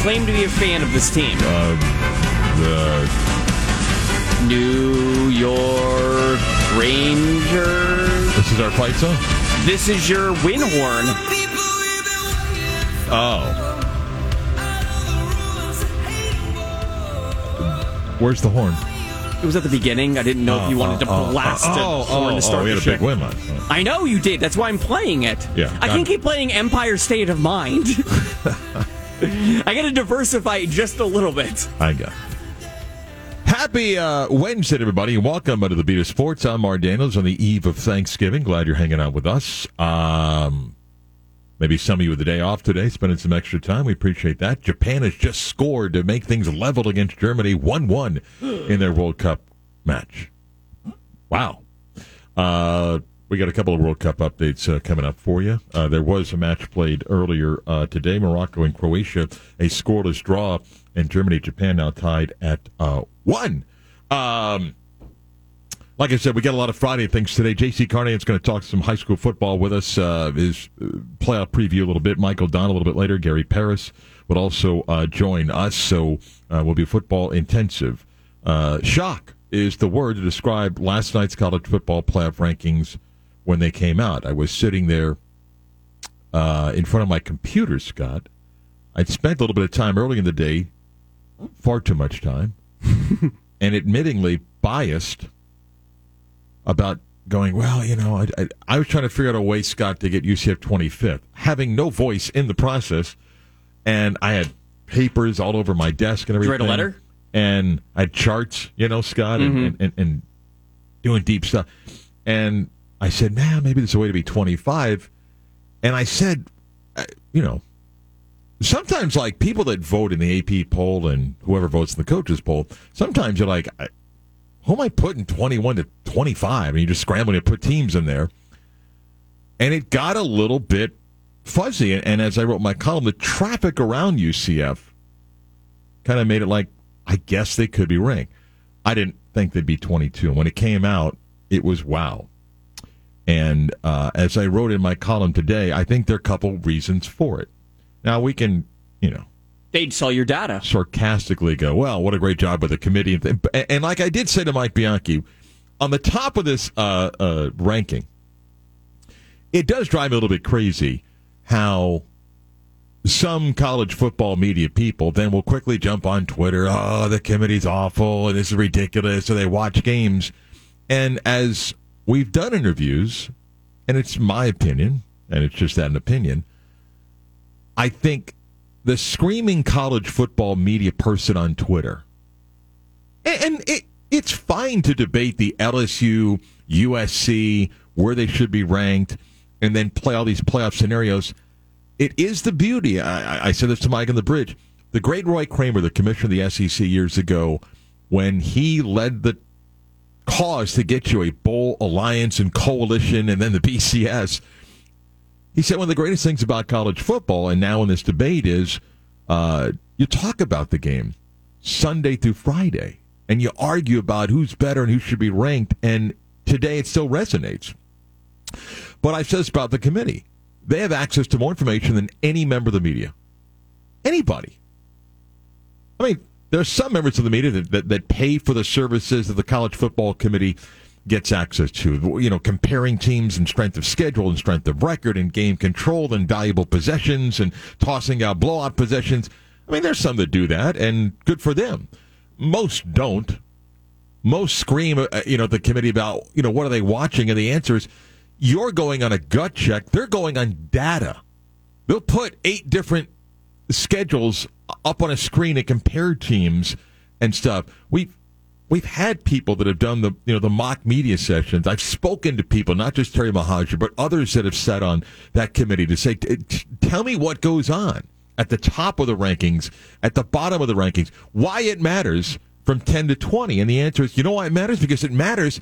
claim to be a fan of this team. Uh, the New York Rangers. this is our fight song. This is your win horn. Oh, where's the horn? It was at the beginning. I didn't know if you wanted to blast oh, a oh, horn oh, to start oh, we the had a show. big win last night. I know you did. That's why I'm playing it. Yeah. I can't keep playing Empire State of Mind. I got to diversify just a little bit. I got. Happy uh, Wednesday, everybody. Welcome to the Beat of Sports. I'm Mark Daniels on the eve of Thanksgiving. Glad you're hanging out with us. Um, maybe some of you with the day off today, spending some extra time. We appreciate that. Japan has just scored to make things level against Germany 1 1 in their World Cup match. Wow. Uh, we got a couple of World Cup updates uh, coming up for you. Uh, there was a match played earlier uh, today, Morocco and Croatia, a scoreless draw, and Germany Japan now tied at uh, one. Um, like I said, we got a lot of Friday things today. J.C. Carney is going to talk some high school football with us. Uh, his uh, playoff preview a little bit. Mike O'Donnell a little bit later. Gary Parris would also join us, so we'll be football intensive. Shock is the word to describe last night's college football playoff rankings when they came out. I was sitting there uh, in front of my computer, Scott. I'd spent a little bit of time early in the day, far too much time, and admittingly biased about going, well, you know, I, I, I was trying to figure out a way, Scott, to get UCF 25th, having no voice in the process. And I had papers all over my desk and Did you everything. write a letter? And I had charts, you know, Scott, and, and, and, and doing deep stuff. And I said, man, maybe there's a way to be 25. And I said, uh, you know, sometimes like people that vote in the AP poll and whoever votes in the coaches poll, sometimes you're like, who am I putting 21 to 25? And you're just scrambling to put teams in there. And it got a little bit fuzzy. And, and as I wrote my column, the traffic around UCF kind of made it like, I guess they could be ranked. I didn't think they'd be 22. And when it came out, it was wow. And uh, as I wrote in my column today, I think there are a couple reasons for it. Now, we can, you know, They'd sell your data. sarcastically go, well, what a great job by the committee. And, and like I did say to Mike Bianchi, on the top of this uh, uh, ranking, it does drive me a little bit crazy how some college football media people then will quickly jump on Twitter, oh, the committee's awful and this is ridiculous. So they watch games. And as we've done interviews, and it's my opinion, and it's just that an opinion, I think the screaming college football media person on Twitter, and, it, it's fine to debate the LSU, USC, where they should be ranked, and then play all these playoff scenarios. It is the beauty. I- I said this to Mike on the bridge. The great Roy Kramer, the commissioner of the SEC years ago, when he led the cause to get you a bowl alliance and coalition and then the BCS. He said one of the greatest things about college football, and now in this debate, is uh, you talk about the game Sunday through Friday, and you argue about who's better and who should be ranked. And today it still resonates. But I've said this about the committee. They have access to more information than any member of the media. Anybody. I mean, there are some members of the media that, that, that pay for the services that the college football committee gets access to. You know, comparing teams and strength of schedule and strength of record and game control and valuable possessions and tossing out blowout possessions. I mean, there's some that do that, and good for them. Most don't. Most scream, uh, you know, the committee about, you know, what are they watching? And the answer is, you're going on a gut check. They're going on data. They'll put eight different schedules up on a screen and compare teams and stuff. We've we've had people that have done the you know the mock media sessions. I've spoken to people, not just Terry Mohajir, but others that have sat on that committee to say, "T- t- tell me what goes on at the top of the rankings, at the bottom of the rankings, why it matters from ten to twenty. And the answer is, you know why it matters? Because it matters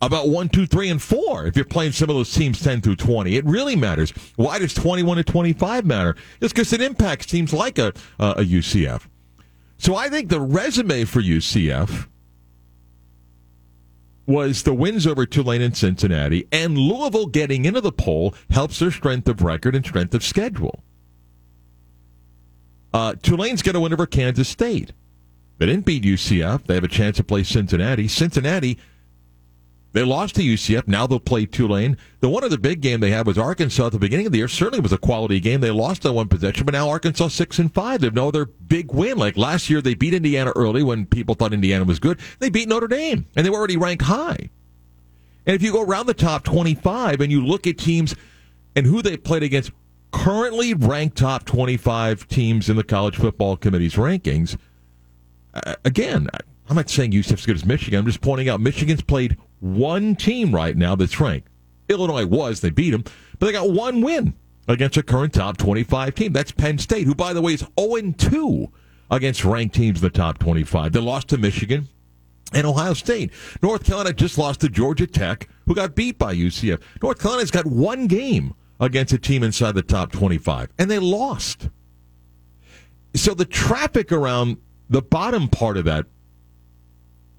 about one, two, three, and four. If you're playing some of those teams 10 through 20, it really matters. Why does 21 to 25 matter? It's because it impacts teams like a, a UCF. So I think the resume for UCF was the wins over Tulane and Cincinnati, and Louisville getting into the poll helps their strength of record and strength of schedule. Uh, Tulane's going to win over Kansas State. They didn't beat UCF. They have a chance to play Cincinnati. Cincinnati, they lost to UCF. Now they'll play Tulane. The one other big game they had was Arkansas at the beginning of the year. Certainly was a quality game. They lost on one possession, but now Arkansas six and five. They have no other big win. Like last year, they beat Indiana early when people thought Indiana was good. They beat Notre Dame, and they were already ranked high. And if you go around the top twenty-five and you look at teams and who they played against, currently ranked top twenty-five teams in the college football committee's rankings uh, again, I'm not saying UCF's good as Michigan. I'm just pointing out Michigan's played one team right now that's ranked. Illinois was, they beat them, but they got one win against a current top 25 team. That's Penn State, who, by the way, is 0 2 against ranked teams in the top 25. They lost to Michigan and Ohio State. North Carolina just lost to Georgia Tech, who got beat by UCF. North Carolina's got one game against a team inside the top 25, and they lost. So the traffic around the bottom part of that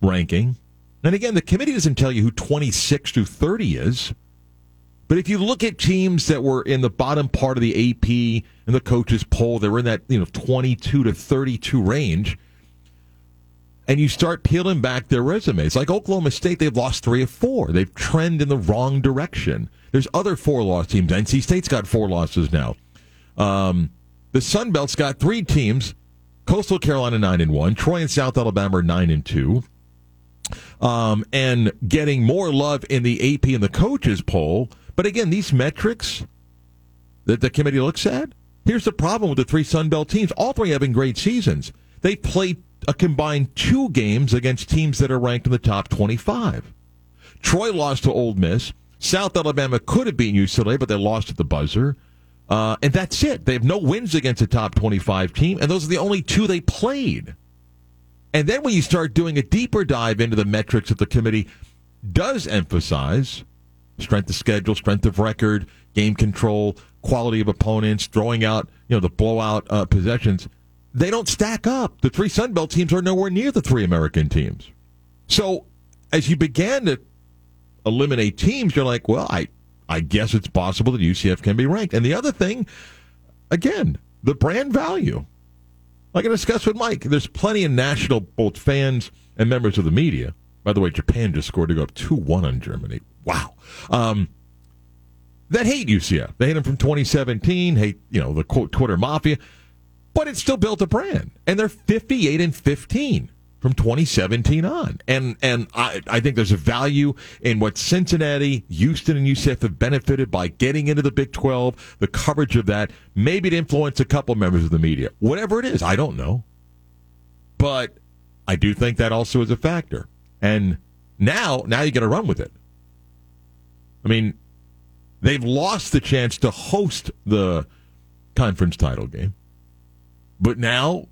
ranking, and again, the committee doesn't tell you who 26 to 30 is, but if you look at teams that were in the bottom part of the AP and the coaches poll, they were in that you know 22 to 32 range, and you start peeling back their resumes. Like Oklahoma State, they've lost three of four. They've trended in the wrong direction. There's other four loss teams. NC State's got four losses now. Um, the Sun Belt's got three teams Coastal Carolina nine and one, Troy and South Alabama nine and two, um, and getting more love in the AP and the coaches poll. But again, these metrics that the committee looks at. Here's the problem with the three Sun Belt teams: all three having great seasons. They played a combined two games against teams that are ranked in the top 25. Troy lost to Ole Miss. South Alabama could have beaten UCLA, but they lost at the buzzer. Uh, and that's it. They have no wins against a top 25 team, and those are the only two they played. And then when you start doing a deeper dive into the metrics that the committee does emphasize strength of schedule, strength of record, game control, quality of opponents, throwing out you know the blowout uh, possessions, they don't stack up. The three Sun Belt teams are nowhere near the three American teams. So as you began to eliminate teams, you're like, well, I I guess it's possible that UCF can be ranked. And the other thing, again, the brand value. Like I discussed with Mike, there's plenty of national both fans and members of the media. By the way, Japan just scored to go up 2 1 on Germany. Wow. Um, that hate UCF. They hate them from 2017, hate, you know, the quote Twitter mafia, but it's still built a brand. And they're 58 and 15 from 2017 on. And and I, I think there's a value in what Cincinnati, Houston, and UCF have benefited by getting into the Big 12, the coverage of that, maybe to influence a couple members of the media. Whatever it is, I don't know. But I do think that also is a factor. And now, now you got to run with it. I mean, they've lost the chance to host the conference title game. But now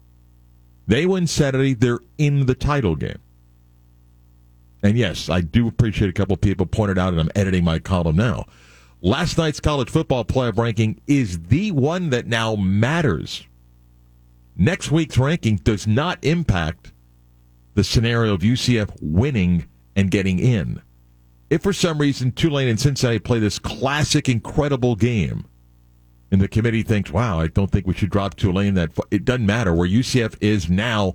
they win Saturday, they're in the title game. And yes, I do appreciate a couple people pointed out, and I'm editing my column now. Last night's college football playoff ranking is the one that now matters. Next week's ranking does not impact the scenario of UCF winning and getting in. If for some reason Tulane and Cincinnati play this classic, incredible game, and the committee thinks, wow, I don't think we should drop Tulane that far. It doesn't matter where UCF is now.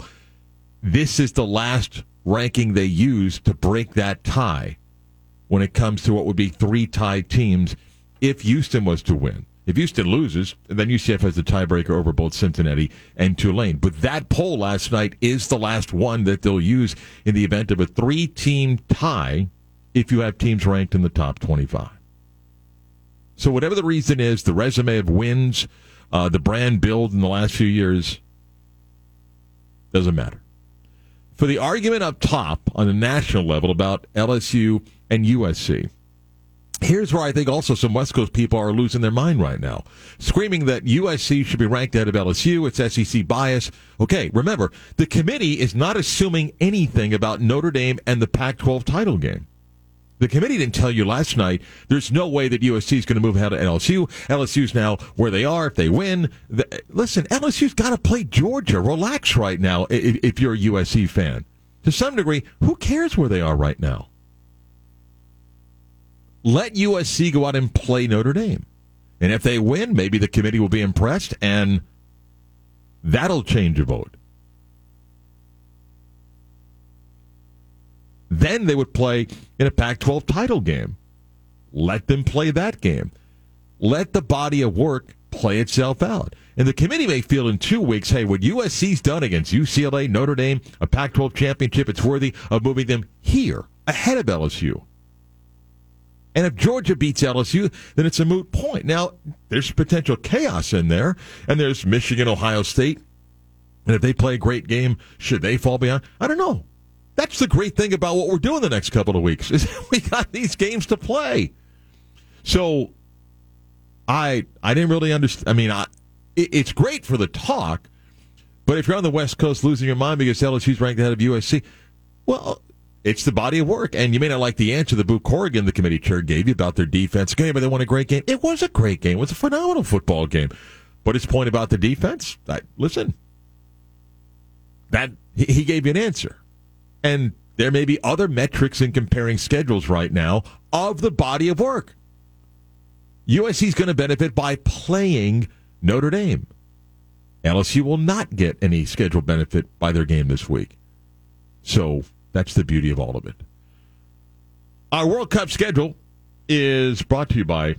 This is the last ranking they use to break that tie when it comes to what would be three tied teams if Houston was to win. If Houston loses, then UCF has the tiebreaker over both Cincinnati and Tulane. But that poll last night is the last one that they'll use in the event of a three team tie if you have teams ranked in the top 25. So whatever the reason is, the resume of wins, uh, the brand build in the last few years, doesn't matter. For the argument up top on the national level about LSU and USC, here's where I think also some West Coast people are losing their mind right now, screaming that USC should be ranked ahead of LSU. It's SEC bias. Okay, remember, the committee is not assuming anything about Notre Dame and the Pac 12 title game. The committee didn't tell you last night there's no way that USC is going to move ahead of LSU. LSU's now where they are. If they win, the, listen, LSU's got to play Georgia. Relax right now if, if you're a USC fan. To some degree, who cares where they are right now? Let USC go out and play Notre Dame. And if they win, maybe the committee will be impressed and That'll change a vote. Then they would play in a Pac 12 title game. Let them play that game. Let the body of work play itself out. And the committee may feel in two weeks, hey, what USC's done against UCLA, Notre Dame, a Pac 12 championship, it's worthy of moving them here ahead of LSU. And if Georgia beats LSU, then it's a moot point. Now, there's potential chaos in there, and there's Michigan, Ohio State. And if they play a great game, should they fall behind? I don't know. That's the great thing about what we're doing the next couple of weeks is we got these games to play. So I I didn't really understand. I mean, I, it, it's great for the talk, but if you're on the West Coast losing your mind because LSU's ranked ahead of USC, well, it's the body of work. And you may not like the answer that Boo Corrigan, the committee chair, gave you about their defense. Okay, but they won a great game. It was a great game. It was a phenomenal football game. But his point about the defense, I, listen, that he gave you an answer. And there may be other metrics in comparing schedules right now of the body of work. USC is going to benefit by playing Notre Dame. LSU will not get any schedule benefit by their game this week. So that's the beauty of all of it. Our World Cup schedule is brought to you by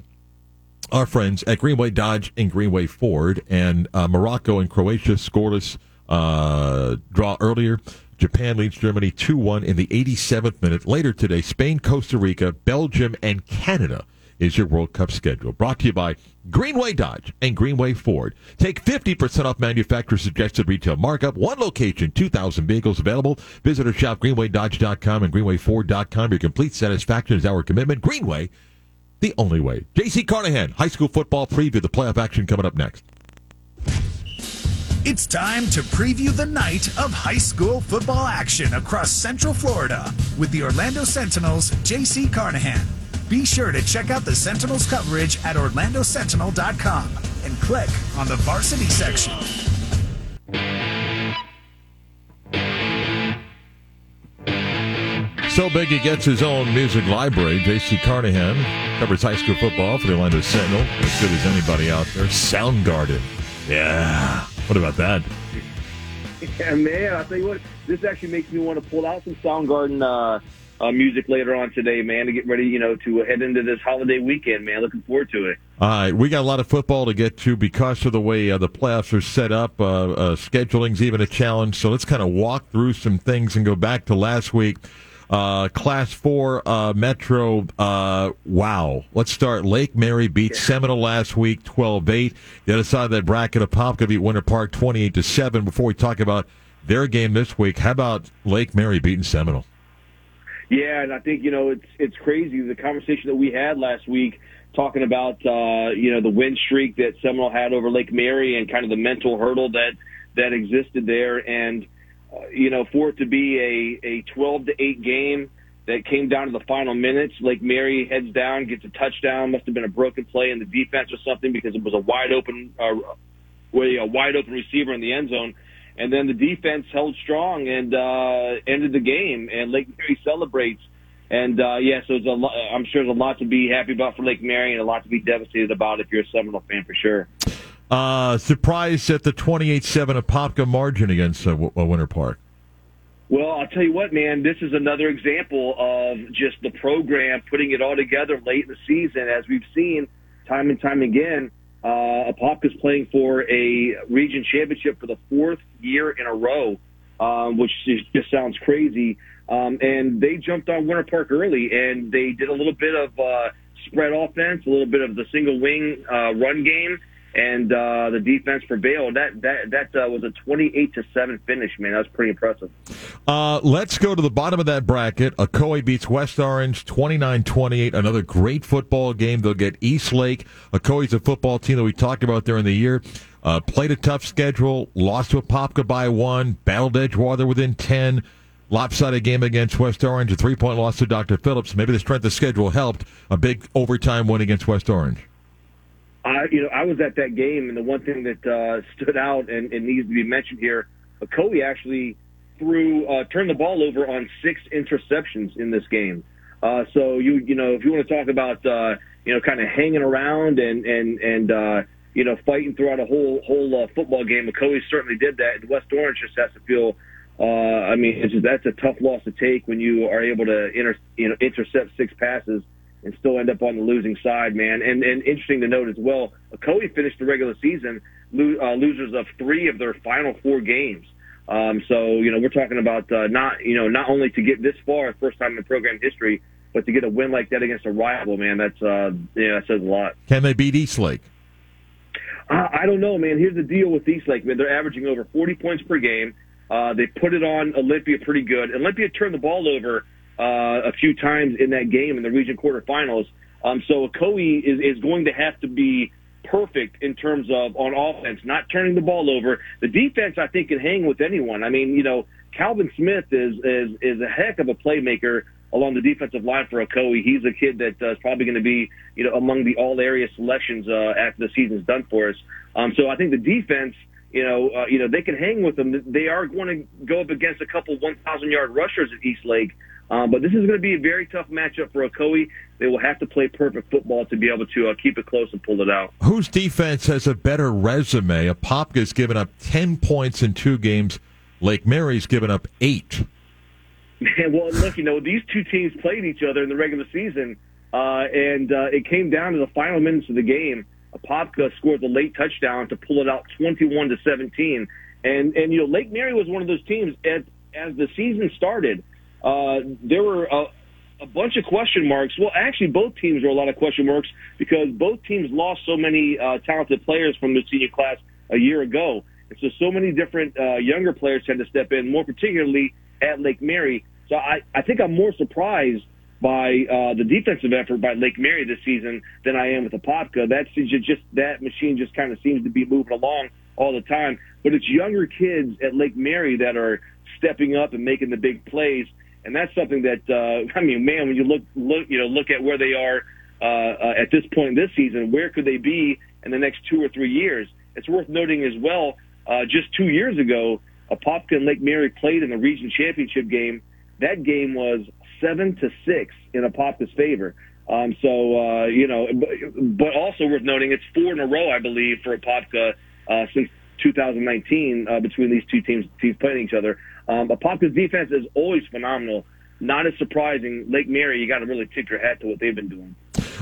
our friends at Greenway Dodge and Greenway Ford. And uh, Morocco and Croatia scoreless uh, draw earlier. Japan leads Germany 2 1 in the 87th minute. Later today, Spain, Costa Rica, Belgium, and Canada is your World Cup schedule. Brought to you by Greenway Dodge and Greenway Ford. Take 50% off manufacturer suggested retail markup. One location, 2,000 vehicles available. Visit or shop greenwaydodge.com and greenwayford.com. Your complete satisfaction is our commitment. Greenway, the only way. J.C. Carnahan, high school football preview. The playoff action coming up next. It's time to preview the night of high school football action across Central Florida with the Orlando Sentinels' J.C. Carnahan. Be sure to check out the Sentinels coverage at orlandosentinel.com and click on the varsity section. So big he gets his own music library. J.C. Carnahan covers high school football for the Orlando Sentinel. As good as anybody out there. Soundgarden. Yeah. What about that? Yeah, man. I tell you what, this actually makes me want to pull out some Soundgarden uh, uh, music later on today, man, to get ready, you know, to head into this holiday weekend, man. Looking forward to it. All right, we got a lot of football to get to because of the way uh, the playoffs are set up. Uh, uh, scheduling's even a challenge, so let's kind of walk through some things and go back to last week. Uh, class four uh, Metro. Uh, wow. Let's start. Lake Mary beat yeah. Seminole last week, 12-8. The other side of that bracket, Apopka beat Winter Park 28 to seven. Before we talk about their game this week, how about Lake Mary beating Seminole? Yeah, and I think you know it's it's crazy the conversation that we had last week talking about uh, you know the win streak that Seminole had over Lake Mary and kind of the mental hurdle that that existed there and you know, for it to be a, a 12 to 8 game that came down to the final minutes, Lake Mary heads down, gets a touchdown, must have been a broken play in the defense or something because it was a wide open, uh, a wide open receiver in the end zone. And then the defense held strong and uh, ended the game. And Lake Mary celebrates. And uh, yeah, so it's a lot, I'm sure there's a lot to be happy about for Lake Mary and a lot to be devastated about if you're a Seminole fan for sure. Uh, surprise at the 28-7 Apopka margin against uh, uh, Winter Park. Well, I'll tell you what, man, this is another example of just the program putting it all together late in the season. As we've seen time and time again, uh, Apopka's playing for a region championship for the fourth year in a row, um, which just sounds crazy. Um, and they jumped on Winter Park early, and they did a little bit of uh, spread offense, a little bit of the single wing uh, run game, and uh, the defense prevailed. That that that uh, was a twenty-eight to seven finish. Man, that was pretty impressive. Uh, let's go to the bottom of that bracket. Ocoee beats West Orange 29-28. Another great football game. They'll get East Lake. Ocoee's a football team that we talked about during the year. Uh, played a tough schedule. Lost to Apopka by one. Battled Edgewater within ten. Lopsided game against West Orange. A three-point loss to Dr. Phillips. Maybe the strength of schedule helped. A big overtime win against West Orange. I, you know, I was at that game, and the one thing that uh, stood out and, and needs to be mentioned here, Ocoee actually threw uh, turned the ball over on six interceptions in this game. Uh, so you you know if you want to talk about uh, you know kind of hanging around and and and uh, you know, fighting throughout a whole whole uh, football game. Ocoee certainly did that, and West Orange just has to feel. Uh, I mean, it's just, that's a tough loss to take when you are able to inter, you know intercept six passes and still end up on the losing side, man. And and interesting to note as well, Ocoee finished the regular season lo- uh, losers of three of their final four games. Um, so you know we're talking about uh, not you know not only to get this far, first time in program history, but to get a win like that against a rival, man, that's uh, yeah, that says a lot. Can they beat Eastlake? Uh, I don't know, man. Here's the deal with Eastlake, man. They're averaging over 40 points per game. Uh, they put it on Olympia pretty good. Olympia turned the ball over uh, a few times in that game in the region quarterfinals. Um, so Ocoee is, is going to have to be perfect in terms of on offense, not turning the ball over. The defense, I think, can hang with anyone. I mean, you know, Calvin Smith is is is a heck of a playmaker along the defensive line for Ocoee. He's a kid that uh, is probably going to be, you know, among the all area selections uh, after the season's done for us. Um, so I think the defense, you know, uh, you know, they can hang with them. They are going to go up against a couple 1,000 yard rushers at East Lake. Um, but this is going to be a very tough matchup for Ocoee. They will have to play perfect football to be able to uh, keep it close and pull it out. Whose defense has a better resume? Apopka's given up 10 points in two games. Lake Mary's given up eight. Man, well, look, you know, these two teams played each other in the regular season, uh, and uh, it came down to the final minutes of the game. Apopka scored the late touchdown to pull it out 21 to 17. And, and, you know, Lake Mary was one of those teams as, as the season started, uh, there were a, a bunch of question marks. Well, actually, both teams were a lot of question marks because both teams lost so many uh, talented players from the senior class a year ago. And so, so many different uh, younger players had to step in, more particularly at Lake Mary. So I, I think I'm more surprised by uh, the defensive effort by Lake Mary this season than I am with Apopka. That's just that machine just kind of seems to be moving along all the time. But it's younger kids at Lake Mary that are stepping up and making the big plays, and that's something that uh, I mean, man, when you look look you know look at where they are uh, uh, at this point in this season, where could they be in the next two or three years? It's worth noting as well. Uh, just two years ago, Apopka and Lake Mary played in the region championship game that game was seven to six in Apopka's favor. Um, so uh, you know, but, but also worth noting, it's four in a row, I believe, for Apopka uh, since 2019 uh, between these two teams teams playing each other. Um, Apopka's defense is always phenomenal. Not as surprising. Lake Mary, you got to really tip your hat to what they've been doing.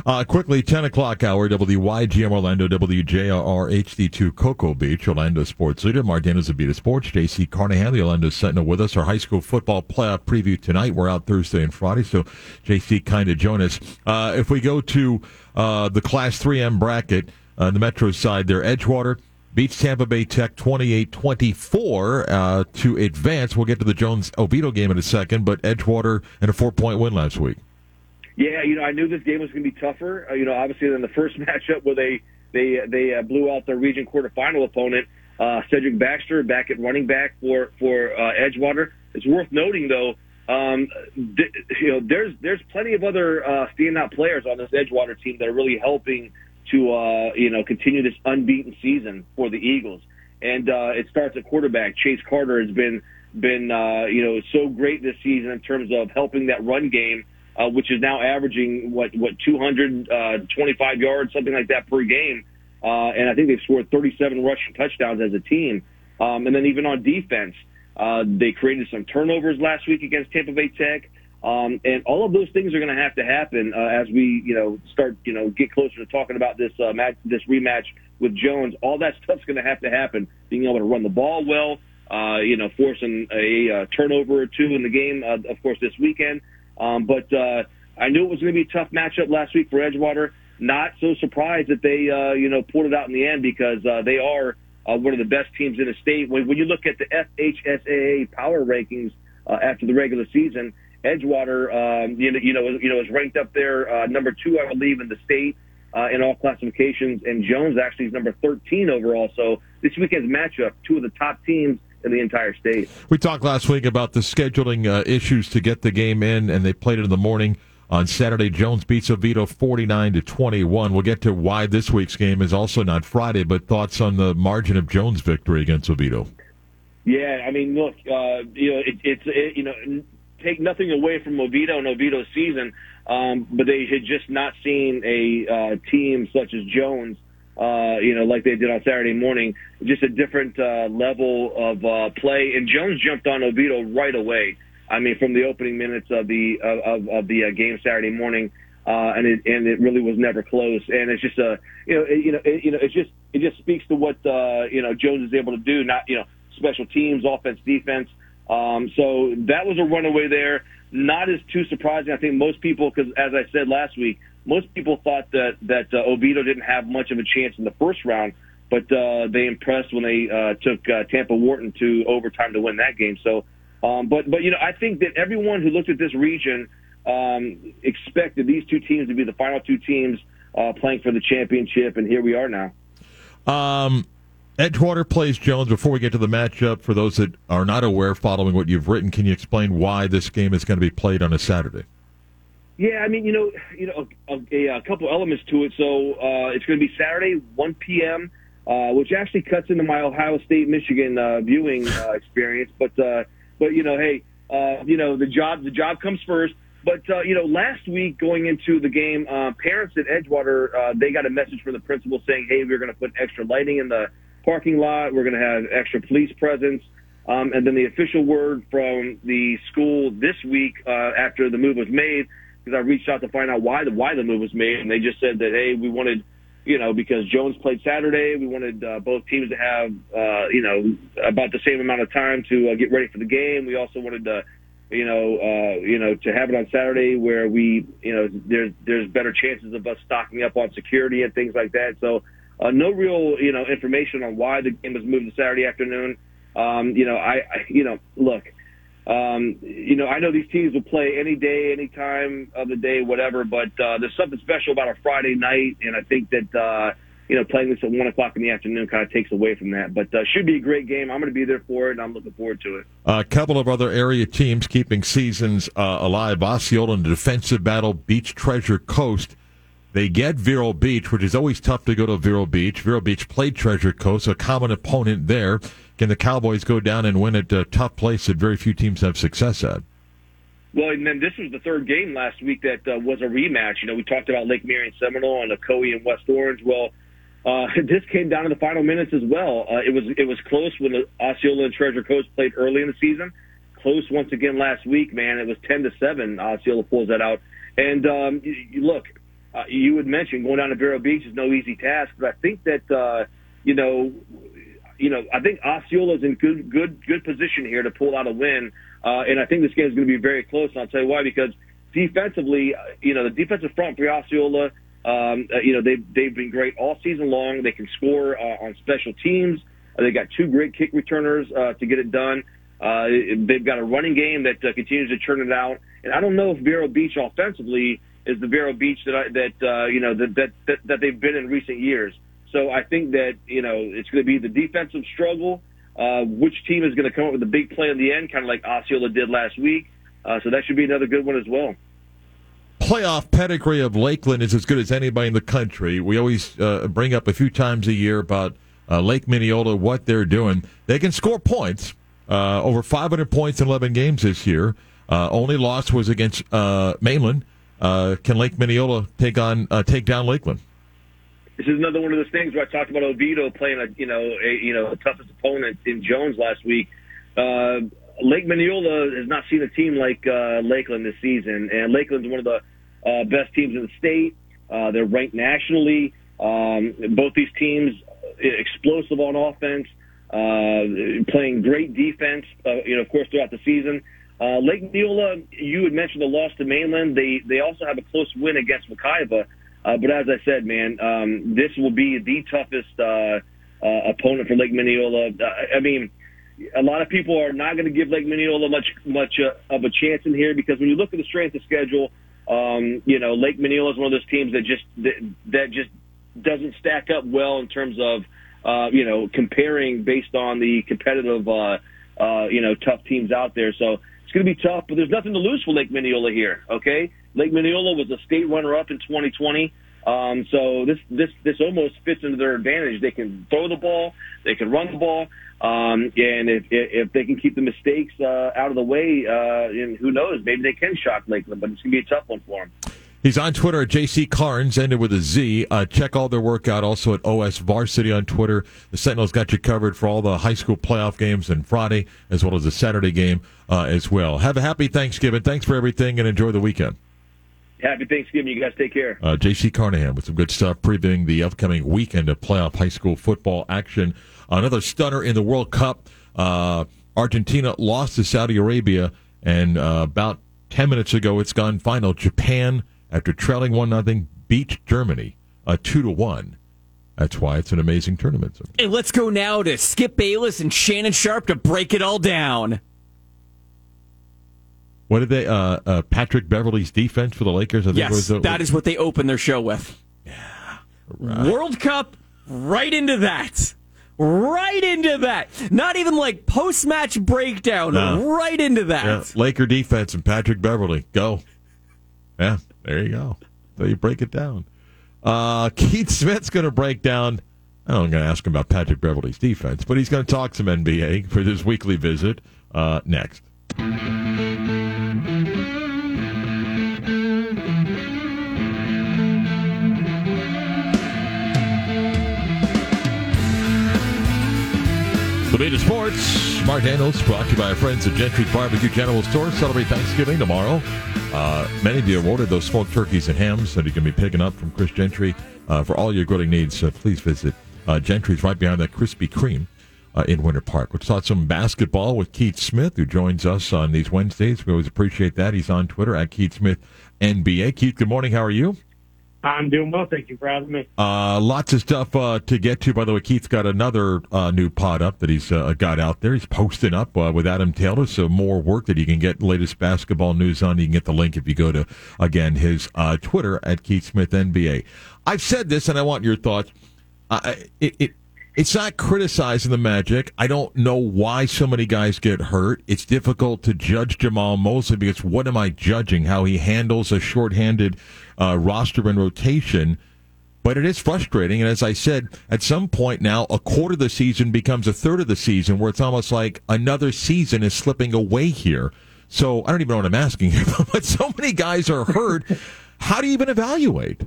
Uh, quickly, 10 o'clock hour, WYGM Orlando, WJRR HD2 Cocoa Beach, Orlando Sports Leader, Mardano Zabita Sports, JC Carnahan, the Orlando Sentinel with us. Our high school football playoff preview tonight. We're out Thursday and Friday, so JC kind of join us. Uh, if we go to uh, the Class 3M bracket, uh, the Metro side there, Edgewater beats Tampa Bay Tech 28-24 uh, to advance. We'll get to the Jones Oviedo game in a second, but Edgewater and a four-point win last week. Yeah, you know, I knew this game was going to be tougher. Uh, you know, obviously than the first matchup where they they they uh, blew out their region quarterfinal opponent, uh, Cedric Baxter, back at running back for for uh, Edgewater. It's worth noting though, um, th- you know, there's there's plenty of other uh, standout players on this Edgewater team that are really helping to uh, you know continue this unbeaten season for the Eagles. And uh, it starts at quarterback. Chase Carter has been been uh, you know so great this season in terms of helping that run game uh, which is now averaging what what 225 uh, yards, something like that per game. Uh, and I think they've scored 37 rushing touchdowns as a team. Um, and then even on defense, uh, they created some turnovers last week against Tampa Bay Tech. Um, and all of those things are going to have to happen uh, as we, you know, start, you know, get closer to talking about this uh, match, this rematch with Jones. All that stuff's going to have to happen. Being able to run the ball well, uh, you know, forcing a, a turnover or two in the game, uh, of course, this weekend. Um, but uh, I knew it was going to be a tough matchup last week for Edgewater. Not so surprised that they, uh, you know, pulled it out in the end because uh, they are uh, one of the best teams in the state. When, when you look at the FHSAA power rankings uh, after the regular season, Edgewater, um, you know, you know, you know, is ranked up there uh, number two, I believe, in the state uh, in all classifications, and Jones actually is number 13 overall. So this weekend's matchup, two of the top teams in the entire state. We talked last week about the scheduling uh, issues to get the game in, and they played it in the morning. On Saturday, Jones beats Oviedo 49 to 21. We'll get to why this week's game is also not Friday, but thoughts on the margin of Jones' victory against Oviedo. Yeah, I mean, look, uh, you know, it, it's it, you know, take nothing away from Oviedo and Oviedo's season, um, but they had just not seen a uh, team such as Jones uh, you know, like they did on Saturday morning. Just a different uh, level of uh, play. And Jones jumped on Oviedo right away. I mean, from the opening minutes of the of, of the uh, game Saturday morning, uh, and it and it really was never close. And it's just a you know it, you know it, you know it's just it just speaks to what uh, you know Jones is able to do. Not you know special teams, offense, defense. Um, so that was a runaway there. Not as too surprising. I think most people, because as I said last week, most people thought that that uh, Oviedo didn't have much of a chance in the first round, but uh, they impressed when they uh, took uh, Tampa Wharton to overtime to win that game. So, um, but but you know, I think that everyone who looked at this region um, expected these two teams to be the final two teams uh, playing for the championship, and here we are now. Um, Edgewater plays Jones. Before we get to the matchup, for those that are not aware, following what you've written, can you explain why this game is going to be played on a Saturday? Yeah, I mean, you know, you know, a, a, a couple elements to it. So uh, it's going to be Saturday, 1 p.m., uh, which actually cuts into my Ohio State Michigan uh, viewing uh, experience. But uh, but you know, hey, uh, you know, the job the job comes first. But uh, you know, last week going into the game, uh, parents at Edgewater uh, they got a message from the principal saying, "Hey, we're going to put extra lighting in the parking lot. We're going to have extra police presence." Um, and then the official word from the school this week uh, after the move was made, because I reached out to find out why the why the move was made, and they just said that hey, we wanted, you know, because Jones played Saturday, we wanted uh, both teams to have, uh, you know, about the same amount of time to uh, get ready for the game. We also wanted to you know, uh, you know, to have it on Saturday where we, you know, there's there's better chances of us stocking up on security and things like that. So, uh, no real, you know, information on why the game was moved to Saturday afternoon. Um, you know, I, I, you know, look, um, you know, I know these teams will play any day, any time of the day, whatever. But uh, there's something special about a Friday night, and I think that. Uh, you know, playing this at one o'clock in the afternoon kind of takes away from that. But uh, should be a great game. I'm going to be there for it, and I'm looking forward to it. A couple of other area teams keeping seasons uh, alive. Osceola in the defensive battle, Beach Treasure Coast. They get Vero Beach, which is always tough to go to Vero Beach. Vero Beach played Treasure Coast, a common opponent there. Can the Cowboys go down and win at a tough place that very few teams have success at? Well, and then this was the third game last week that uh, was a rematch. You know, we talked about Lake Mary and Seminole and Ocoee and West Orange. Well, uh, this came down to the final minutes as well. Uh, it was it was close when Osceola and Treasure Coast played early in the season. Close once again last week, man. It was ten to seven. Osceola pulls that out. And um, you, you look, uh, you would mention going down to Vero Beach is no easy task, but I think that uh, you know, you know, I think Osceola is in good good good position here to pull out a win. Uh, and I think this game is going to be very close. And I'll tell you why because defensively, uh, you know, the defensive front for Osceola um, uh, you know, they've, they've been great all season long. They can score uh, on special teams. Uh, they got two great kick returners uh, to get it done. Uh, they've got a running game that uh, continues to churn it out. And I don't know if Vero Beach offensively is the Vero Beach that I, that uh, you know that, that that they've been in recent years. So I think that you know it's going to be the defensive struggle. Uh, which team is going to come up with a big play in the end, kind of like Osceola did last week. Uh, so that should be another good one as well playoff pedigree of Lakeland is as good as anybody in the country. We always uh, bring up a few times a year about uh, Lake Minneola, what they're doing. They can score points, uh, over 500 points in 11 games this year. Uh, only loss was against Mainland. Uh, can Lake Minneola take on take down Lakeland? This is another one of those things where I talked about Oviedo playing a you know a you know toughest opponent in Jones last week. Lake Minneola has not seen a team like Lakeland this season, and Lakeland's one of the uh, best teams in the state. Uh, they're ranked nationally. Um, both these teams explosive on offense, uh, playing great defense. Uh, you know, of course, throughout the season. Uh, Lake Neola, you had mentioned the loss to Mainland. They they also have a close win against Wekiva. Uh, but as I said, man, um, this will be the toughest uh, uh, opponent for Lake Minneola. Uh, I mean, a lot of people are not going to give Lake Minneola much much uh, of a chance in here because when you look at the strength of schedule, um, you know, Lake Minneola is one of those teams that just that, that just doesn't stack up well in terms of uh, you know comparing based on the competitive uh, uh, you know tough teams out there. So going to be tough, but there's nothing to lose for Lake Minneola here. Okay, Lake Minneola was a state runner-up in 2020. Um, so this this this almost fits into their advantage. They can throw the ball, they can run the ball, um, and if, if they can keep the mistakes uh, out of the way, uh, and who knows, maybe they can shock Lakeland. But it's gonna be a tough one for them. He's on Twitter at JC Carnes, ended with a Z. Uh, check all their work out also at OS Varsity on Twitter. The Sentinels got you covered for all the high school playoff games on Friday, as well as the Saturday game uh, as well. Have a happy Thanksgiving. Thanks for everything, and enjoy the weekend. Happy Thanksgiving. You guys take care. Uh, JC Carnahan with some good stuff, previewing the upcoming weekend of playoff high school football action. Another stunner in the World Cup. Uh, Argentina lost to Saudi Arabia, and uh, about 10 minutes ago, it's gone final. Japan after trailing one nothing, beat Germany a two to one. That's why it's an amazing tournament. And let's go now to Skip Bayless and Shannon Sharpe to break it all down. What did they? Uh, uh, Patrick Beverley's defense for the Lakers. I think yes, was the, that is what they opened their show with. Yeah, right. World Cup, right into that, right into that. Not even like post match breakdown, no. right into that. Yeah. Laker defense and Patrick Beverley. go. Yeah, there you go. So you break it down. Uh, Keith Smith's going to break down. I am going to ask him about Patrick Beverley's defense, but he's going to talk some NBA for this weekly visit uh, next. The Beat of Sports, Mark Daniels, brought to you by our friends at Gentry's Barbecue General Store. Celebrate Thanksgiving tomorrow. Uh, many of you awarded those smoked turkeys and hams that you can be picking up from Chris Gentry. Uh, for all your grilling needs, uh, please visit uh, Gentry's right behind that Krispy Kreme uh, in Winter Park. Let's talk some basketball with Keith Smith, who joins us on these Wednesdays. We always appreciate that. He's on Twitter at Keith Smith NBA. Keith, good morning. How are you? I'm doing well. Thank you for having me. Uh, lots of stuff uh, to get to. By the way, Keith's got another uh, new pod up that he's uh, got out there. He's posting up uh, with Adam Taylor. So more work that you can get latest basketball news on. You can get the link if you go to again his uh, Twitter at Keith Smith NBA. I've said this, and I want your thoughts. it, it it's not criticizing the Magic. I don't know why so many guys get hurt. It's difficult to judge Jamahl Mosley because what am I judging? How he handles a shorthanded uh, roster and rotation. But it is frustrating. And as I said, at some point now, a quarter of the season becomes a third of the season where it's almost like another season is slipping away here. So I don't even know what I'm asking here, but so many guys are hurt. How do you even evaluate?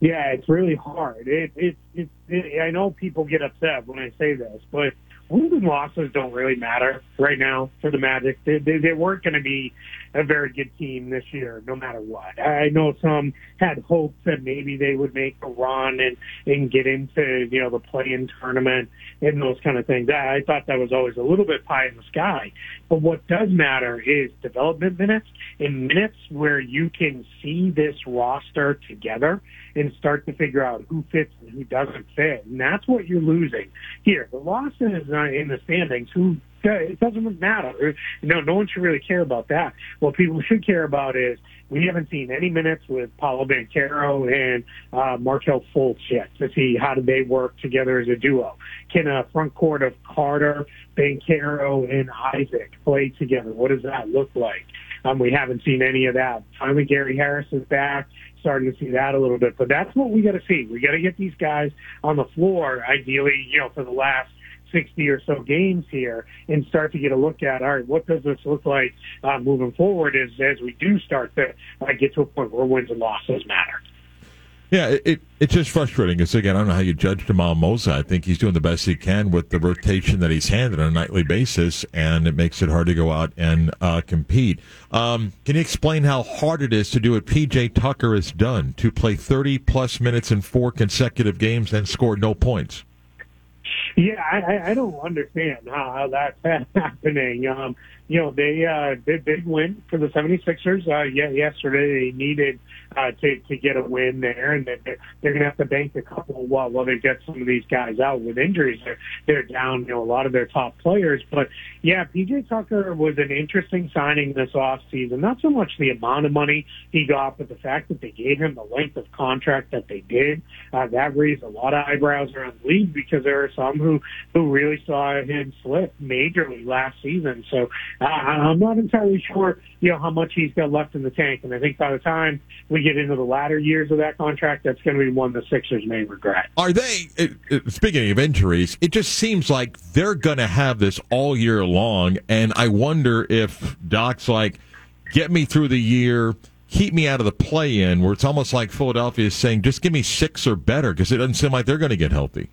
Yeah, it's really hard. It, it, it, it, I know people get upset when I say this, but wins and losses don't really matter right now for the Magic. They, they, they weren't going to be a very good team this year, no matter what. I know some had hopes that maybe they would make a run and and get into you know the play-in tournament and those kind of things. I, I thought that was always a little bit pie in the sky. But what does matter is development minutes and minutes where you can see this roster together and start to figure out who fits and who doesn't fit. And that's what you're losing here. The losses in the standings, who it doesn't matter. No, no one should really care about that. What people should care about is we haven't seen any minutes with Paolo Banchero and uh, Markelle Fultz yet to see how do they work together as a duo. Can a front court of Carter, Banchero, and Isaac play together? What does that look like? Um, we haven't seen any of that. Finally, Gary Harris is back starting to see that a little bit. But that's what we got to see. We got to get these guys on the floor, ideally, you know, for the last 60 or so games here and start to get a look at, all right, what does this look like uh, moving forward as, as we do start to uh, get to a point where wins and losses matter. Yeah, it, it, it's just frustrating. Because again, I don't know how you judge Jamahl Mosley. I think he's doing the best he can with the rotation that he's handed on a nightly basis, and it makes it hard to go out and uh, compete. Um, can you explain how hard it is to do what PJ Tucker has done to play 30 plus minutes in four consecutive games and score no points? Yeah, I, I don't understand how, how that's happening. Um, you know, they uh, did big win for the 76ers. Uh, yeah, yesterday they needed uh, to to get a win there, and they're, they're going to have to bank a couple while while they get some of these guys out with injuries. They're they're down, you know, a lot of their top players. But yeah, PJ Tucker was an interesting signing this off season. Not so much the amount of money he got, but the fact that they gave him the length of contract that they did. Uh, that raised a lot of eyebrows around the league because there are some who who really saw him slip majorly last season. So uh, I'm not entirely sure, you know, how much he's got left in the tank. And I think by the time we get into the latter years of that contract, that's going to be one the Sixers may regret. Are they, speaking of injuries, it just seems like they're going to have this all year long. And I wonder if Doc's like, get me through the year keep me out of the play in, where it's almost like Philadelphia is saying, just give me six or better, because it doesn't seem like they're going to get healthy.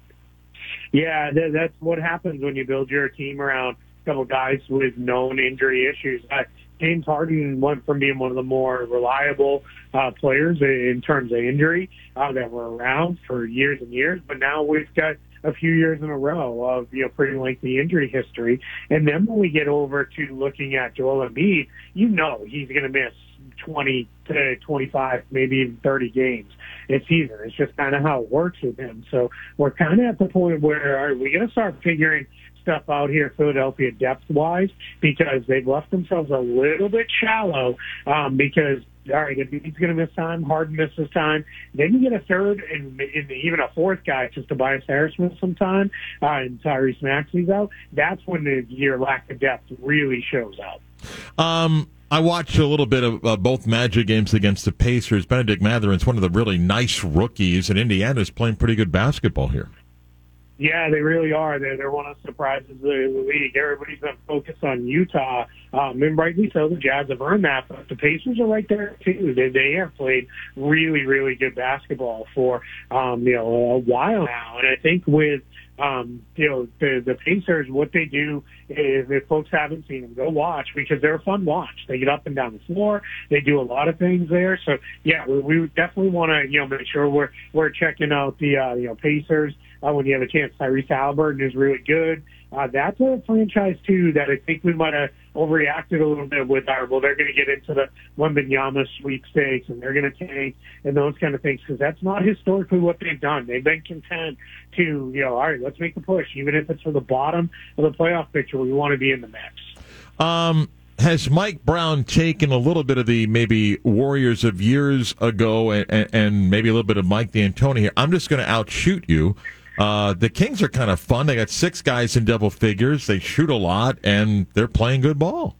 Yeah, th- that's what happens when you build your team around a couple guys with known injury issues. Uh, James Harden went from being one of the more reliable uh, players in terms of injury uh, that were around for years and years, but now we've got a few years in a row of you know pretty lengthy injury history. And then when we get over to looking at Joel Embiid, you know he's going to miss 20 to 25, maybe even 30 games this season. It's just kind of how it works with him. So we're kind of at the point where are we going to start figuring stuff out here, Philadelphia depth wise, because they've left themselves a little bit shallow. Um, because all right, if he's going to miss time, Harden misses time, then you get a third and, and even a fourth guy, just to Tobias Harris miss some time, uh, and Tyrese Maxey's out. That's when the, your lack of depth really shows out. Um, I watched a little bit of uh, both Magic games against the Pacers. Bennedict Mathurin's one of the really nice rookies, and Indiana's playing pretty good basketball here. Yeah, they really are. They're, they're one of the surprises of the league. Everybody's been focused on Utah, um, and rightly so. The Jazz have earned that, but the Pacers are right there too. They, they have played really, really good basketball for um, you know a while now, and I think with um, you know, the, the Pacers, what they do is if folks haven't seen them, go watch because they're a fun watch. They get up and down the floor. They do a lot of things there. So yeah, we, we definitely want to, you know, make sure we're, we're checking out the, uh, you know, Pacers uh, when you have a chance. Tyrese Haliburton is really good. Uh, that's a franchise too that I think we might have overreacted a little bit with our. Well, they're going to get into the Wembanyama sweepstakes and they're going to tank and those kind of things because that's not historically what they've done. They've been content to you know, all right, let's make the push, even if it's for the bottom of the playoff picture. We want to be in the mix. Um, has Mike Brown taken a little bit of the maybe Warriors of years ago and, and maybe a little bit of Mike D'Antoni here? I'm just going to outshoot you. Uh, the Kings are kind of fun. They got six guys in double figures. They shoot a lot, and they're playing good ball.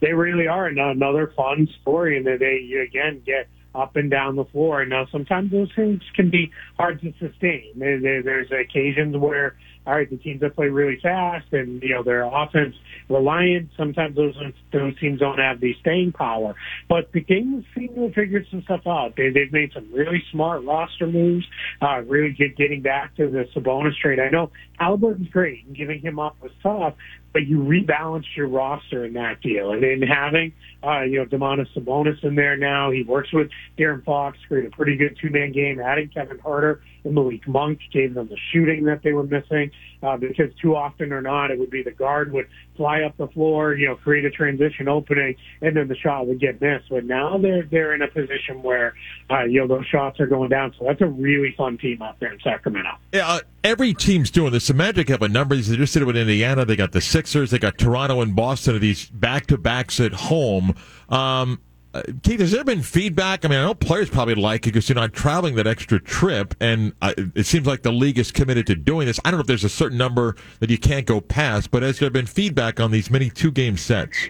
They really are. Another fun story, and they again get up and down the floor. Now sometimes those things can be hard to sustain. There's occasions where all right, the teams that play really fast and, you know, their offense reliant, sometimes those, those teams don't have the staying power. But the Kings seem to have figured some stuff out. They, they've made some really smart roster moves, uh, really get, getting back to the Sabonis trade. I know Haliburton's great and giving him up was tough, but you rebalance your roster in that deal. And in having, uh, you know, Domantas Sabonis in there now, he works with De'Aaron Fox, created a pretty good two-man game, adding Kevin Huerter and Malik Monk, gave them the shooting that they were missing uh, because too often or not, it would be the guard would fly up the floor, you know, create a transition opening, and then the shot would get missed. But now they're they're in a position where, uh, you know, those shots are going down. So that's a really fun team out there in Sacramento. Yeah, uh, every team's doing this. The Magic have a number. They just did it with Indiana. They got the Sixers. They got Toronto and Boston. These back to backs at home. Um, uh, Keith, has there been feedback? I mean, I know players probably like it because you're not traveling that extra trip, and uh, it seems like the league is committed to doing this. I don't know if there's a certain number that you can't go past, but has there been feedback on these many two game sets?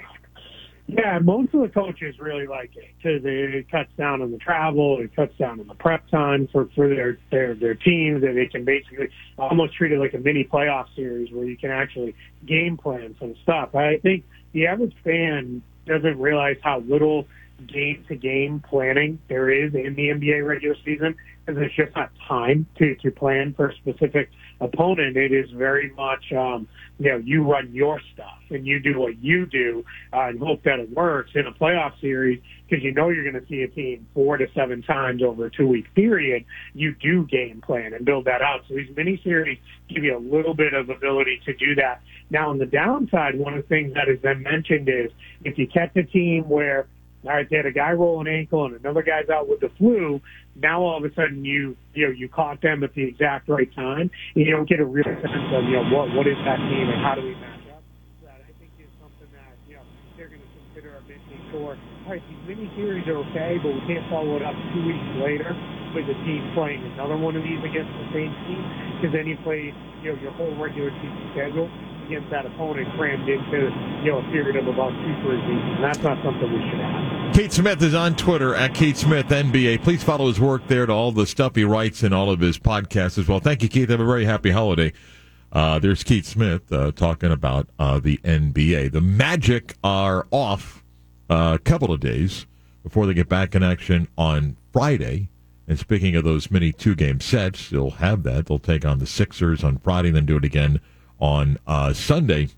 Yeah, most of the coaches really like it because it cuts down on the travel, it cuts down on the prep time for for their their their teams, and they can basically almost treat it like a mini playoff series where you can actually game plan some stuff. I think the average fan doesn't realize how little game to game planning there is in the NBA regular season because there's just not time to, to plan for a specific opponent. It is very much, um, you know, you run your stuff and you do what you do uh, and hope that it works in a playoff series because you know you're going to see a team four to seven times over a two week period. You do game plan and build that out. So these mini series give you a little bit of ability to do that. Now on the downside, one of the things that has been mentioned is if you catch a team where all right, they had a guy roll an ankle and another guy's out with the flu. Now all of a sudden you you know you caught them at the exact right time. And you don't get a real sense of you know what what is that team and how do we match up. That I think is something that you know they're going to consider a making sure. All right, these mini series are okay, but we can't follow it up two weeks later with the team playing another one of these against the same team because then you play you know your whole regular season schedule against that opponent crammed into you know a period of about two three weeks. And that's not something we should have. Keith Smith is on Twitter at Keith Smith NBA. Please follow his work there to all the stuff he writes and all of his podcasts as well. Thank you, Keith. Have a very happy holiday. Uh, there's Keith Smith uh, talking about uh, the NBA. The Magic are off uh, a couple of days before they get back in action on Friday. And speaking of those mini two game sets, they'll have that. They'll take on the Sixers on Friday, and then do it again on uh, Sunday.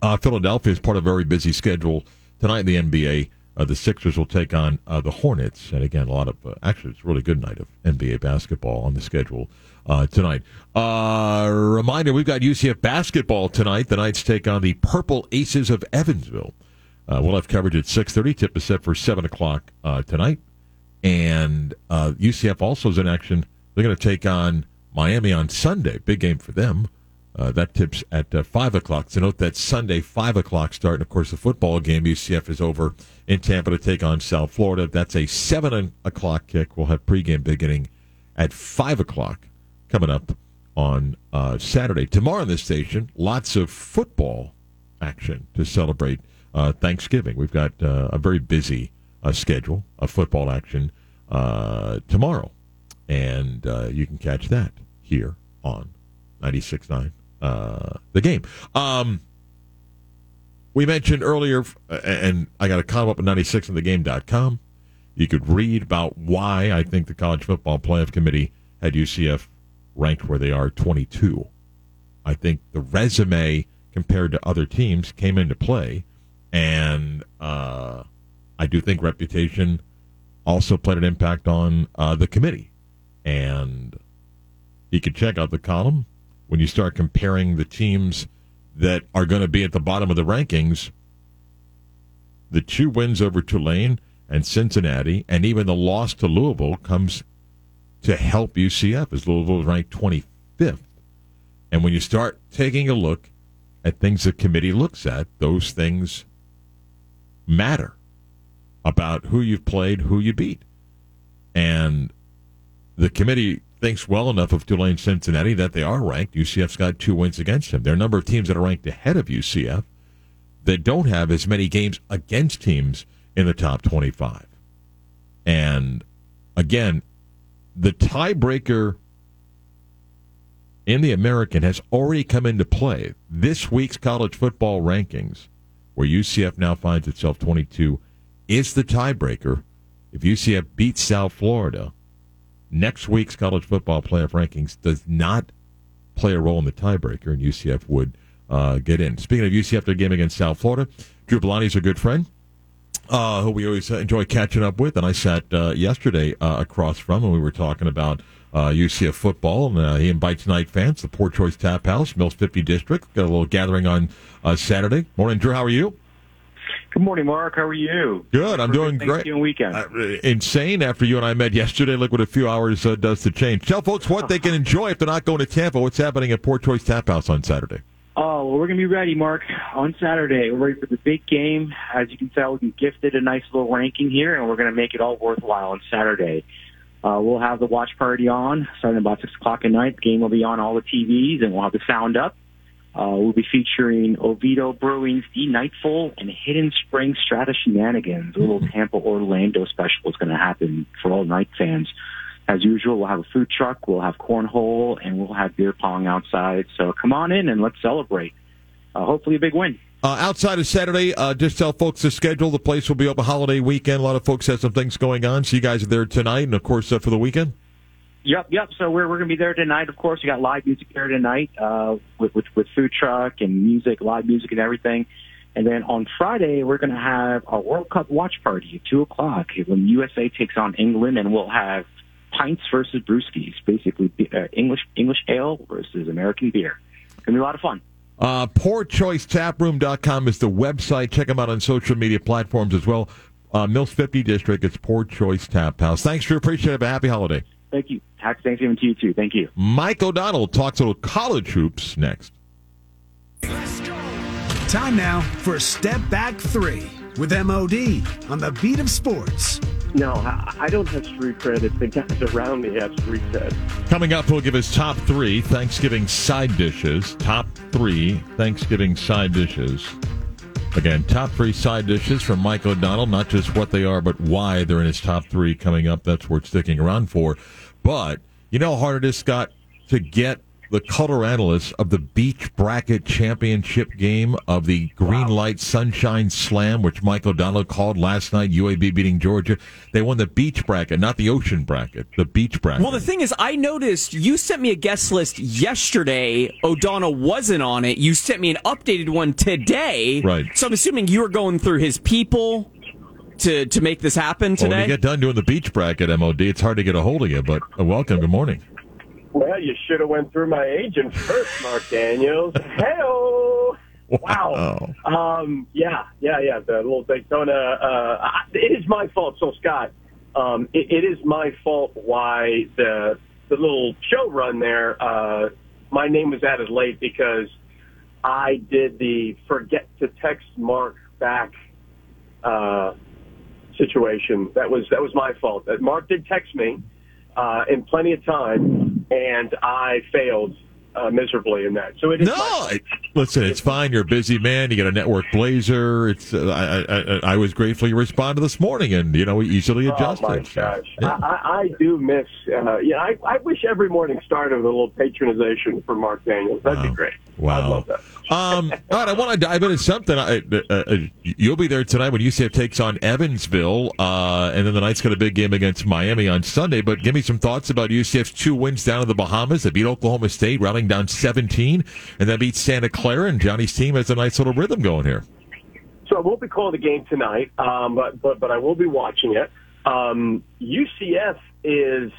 Uh, Philadelphia is part of a very busy schedule tonight in the NBA. Uh, the Sixers will take on uh, the Hornets, and again, a lot of uh, actually, it's a really good night of NBA basketball on the schedule uh, tonight. Uh, reminder: We've got UCF basketball tonight. The Knights take on the Purple Aces of Evansville. Uh, we'll have coverage at six thirty. Tip is set for seven o'clock tonight, and UCF also is in action. They're going to take on Miami on Sunday. Big game for them. Uh, that tips at uh, 5 o'clock. So note that Sunday, 5 o'clock start. And of course, the football game, UCF is over in Tampa to take on South Florida. That's a 7 o'clock kick. We'll have pregame beginning at 5 o'clock coming up on uh, Saturday. Tomorrow on this station, lots of football action to celebrate uh, Thanksgiving. We've got uh, a very busy uh, schedule of football action tomorrow. And you can catch that here on 96.9 uh, the game. Um, we mentioned earlier, and I got a column up at 96thegame.com. You could read about why I think the College Football Playoff Committee had UCF ranked where they are 22. I think the resume compared to other teams came into play, and uh, I do think reputation also played an impact on uh, the committee. And you could check out the column when you start comparing the teams that are going to be at the bottom of the rankings, the two wins over Tulane and Cincinnati, and even the loss to Louisville comes to help UCF as Louisville is ranked 25th. And when you start taking a look at things the committee looks at, those things matter about who you've played, who you beat. And the committee thinks well enough of Tulane Cincinnati that they are ranked. UCF's got two wins against them. There are a number of teams that are ranked ahead of UCF that don't have as many games against teams in the top 25. And again, the tiebreaker in the American has already come into play. This week's college football rankings, where UCF now finds itself 22, is the tiebreaker. If UCF beats South Florida, next week's college football playoff rankings does not play a role in the tiebreaker, and UCF would uh, get in. Speaking of UCF, their game against South Florida, Drew is a good friend. Uh, who we always enjoy catching up with, and I sat uh, yesterday uh, across from, and we were talking about UCF uh, football. And uh, he invites Knight fans, the Poor Choice Tap House, Mills 50 District. Got a little gathering on Saturday. Morning, Drew. How are you? Good morning, Mark. How are you? Good. I'm doing great. weekend. Uh, insane after you and I met yesterday. Look what a few hours uh, does to change. Tell folks what they can enjoy if they're not going to Tampa. What's happening at Poor Choice Tap House on Saturday? Oh, well, we're going to be ready, Mark, on Saturday. We're ready for the big game. As you can tell, we gifted a nice little ranking here, and we're going to make it all worthwhile on Saturday. Uh, we'll have the watch party on starting about 6 o'clock at night. The game will be on all the TVs, and we'll have the sound up. Uh, we'll be featuring Oviedo Brewing's The Nightfall and Hidden Spring Strata Shenanigans. A little Tampa Orlando special is going to happen for all Knight fans. As usual, we'll have a food truck, we'll have cornhole, and we'll have beer pong outside. So come on in and let's celebrate. Uh, hopefully, a big win. Uh, outside of Saturday, uh, just tell folks the schedule. The place will be open holiday weekend. A lot of folks have some things going on. So you guys are there tonight, and of course uh, for the weekend. Yep, yep. So we're we're gonna be there tonight. Of course, we got live music there tonight uh, with, with with food truck and music, live music and everything. And then on Friday, we're gonna have a World Cup watch party at two o'clock when USA takes on England, and we'll have pints versus brewskis, basically uh, English English ale versus American beer. It's gonna be a lot of fun. Uh, PoorChoiceTaproom.com is the website. Check them out on social media platforms as well. Uh, Mills 50 District, it's Poor Choice Tap House. Thanks, Drew. Appreciate it. Happy holiday. Thank you. Happy Thanksgiving to you too. Thank you. Mike O'Donnell talks about college hoops next. Time now for Step Back Three with MOD on the beat of sports. No, I don't have street cred. It's the guys around me have street cred. Coming up, we'll give his top three Thanksgiving side dishes. Top three Thanksgiving side dishes. Again, top three side dishes from Mike O'Donnell, not just what they are, but why they're in his top three coming up. That's worth sticking around for. But you know how hard it is, Scott, to get the color analyst of the Beach Bracket Championship game of the Green Light Sunshine Slam, which Mike O'Donnell called last night. UAB beating Georgia. They won the Beach Bracket, not the Ocean Bracket. The Beach Bracket. Well, the thing is, I noticed you sent me a guest list yesterday. O'Donnell wasn't on it. You sent me an updated one today. Right. So I'm assuming you were going through his people to to make this happen Well, when you get done doing the Beach Bracket, MOD, it's hard to get a hold of you. But uh, welcome. Good morning. Well, you should have went through my agent first, Mark Daniels. Hello. Wow. Um, yeah, yeah, yeah. The little Daytona. Uh, I- it is my fault. So, Scott, um, it, it is my fault why the the little show run there. Uh, my name was added late because I did the forget to text Mark back uh, situation. That was that was my fault. That Mark did text me uh, in plenty of time, and I failed uh, miserably in that. So it is No, my listen, it's fine. You're a busy man. You got a network blazer. It's. Uh, I, I, I was grateful you responded this morning, and you know we easily adjusted. Oh my gosh! yeah. I, I, I do miss. Uh, yeah, I, I wish every morning started with a little patronization for Mark Daniels. That'd be great. Wow. I'd love that. Um, all right, I want to dive into something. I, uh, uh, you'll be there tonight when UCF takes on Evansville, uh, and then the Knights got a big game against Miami on Sunday. But give me some thoughts about UCF's two wins down in the Bahamas. They beat Oklahoma State, rounding down 17, and then beat Santa Clara. And Johnny's team has a nice little rhythm going here. So I won't be calling the game tonight, um, but, but but I will be watching it. Um, UCF is,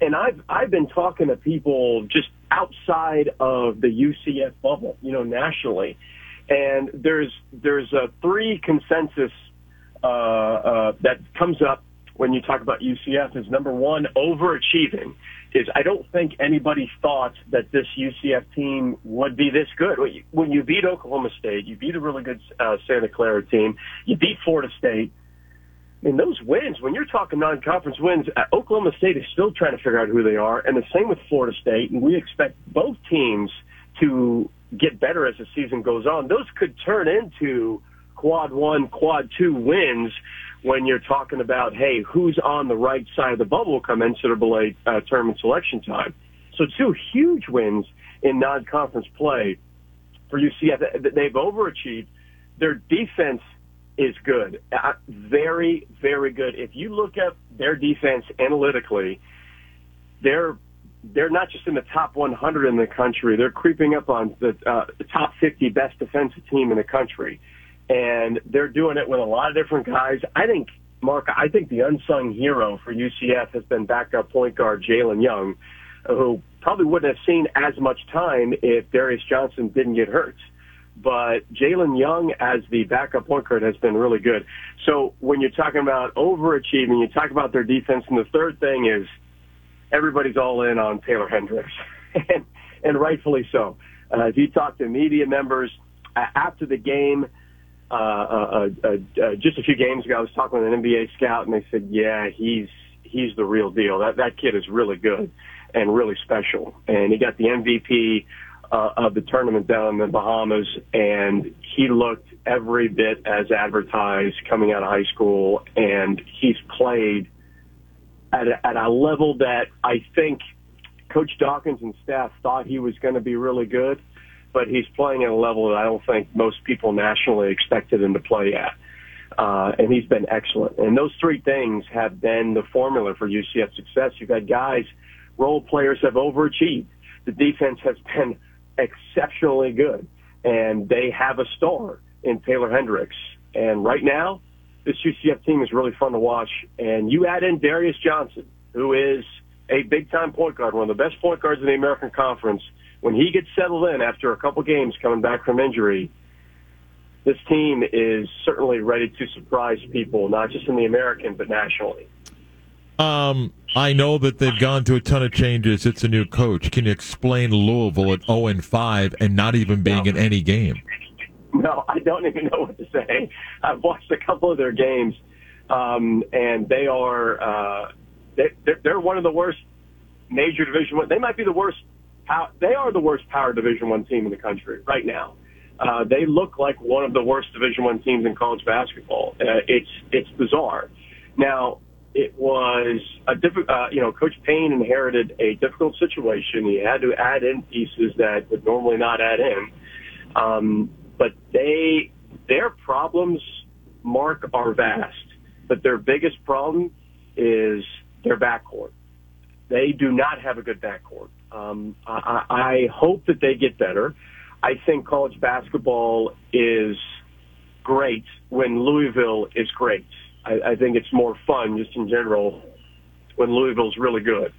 and I've I've been talking to people just outside of the UCF bubble, you know, nationally, and there's there's a three consensus uh, uh, that comes up when you talk about UCF. Is number one overachieving. Is I don't think anybody thought that this UCF team would be this good. When you, when you beat Oklahoma State, you beat a really good uh, Santa Clara team, you beat Florida State. And those wins, when you're talking non-conference wins, uh, Oklahoma State is still trying to figure out who they are, and the same with Florida State. And we expect both teams to get better as the season goes on. Those could turn into quad one, quad two wins when you're talking about, hey, who's on the right side of the bubble come NCAA uh, tournament selection time. So two huge wins in non-conference play for UCF. They've overachieved. Their defense is good. Uh, very, very good. If you look at their defense analytically, they're they're not just in the top 100 in the country. They're creeping up on the, uh, the top 50 best defensive team in the country, and they're doing it with a lot of different guys. I think, Mark, I think the unsung hero for UCF has been backup point guard Jalen Young, who probably wouldn't have seen as much time if Darius Johnson didn't get hurt but Jalen Young as the backup point guard has been really good. So when you're talking about overachieving, you talk about their defense, and the third thing is everybody's all in on Taylor Hendricks, and, and rightfully so. Uh, if you talk to media members uh, after the game, uh, uh, uh, uh, just a few games ago, I was talking with an NBA scout, and they said, "Yeah, he's he's the real deal. That that kid is really good and really special, and he got the MVP." Uh, of the tournament down in the Bahamas, and he looked every bit as advertised coming out of high school, and he's played at a, at a level that I think Coach Dawkins and staff thought he was going to be really good, but he's playing at a level that I don't think most people nationally expected him to play at. Uh, and he's been excellent. And those three things have been the formula for UCF success. You've had guys, role players have overachieved. The defense has been exceptionally good, and they have a star in Taylor Hendricks. And right now, this UCF team is really fun to watch. And you add in Darius Johnson, who is a big time point guard, one of the best point guards in the American Conference. When he gets settled in after a couple games coming back from injury, this team is certainly ready to surprise people, not just in the American, but nationally. Um, I know that they've gone through a ton of changes. It's a new coach. Can you explain Louisville at 0 and 5 and not even being in any game? No, I don't even know what to say. I've watched a couple of their games, um, and they are uh, they, they're, one of the worst major Division One. They might be the worst. pow- They are the worst power Division One team in the country right now. Uh, they look like one of the worst Division One teams in college basketball. Uh, it's it's bizarre. Now, it was a difficult, uh, you know, Coach Payne inherited a difficult situation. He had to add in pieces that would normally not add in. Um, but they, their problems, Mark, are vast. But their biggest problem is their backcourt. They do not have a good backcourt. Um, I, I hope that they get better. I think college basketball is great when Louisville is great. I, I think it's more fun just in general when Louisville's really good.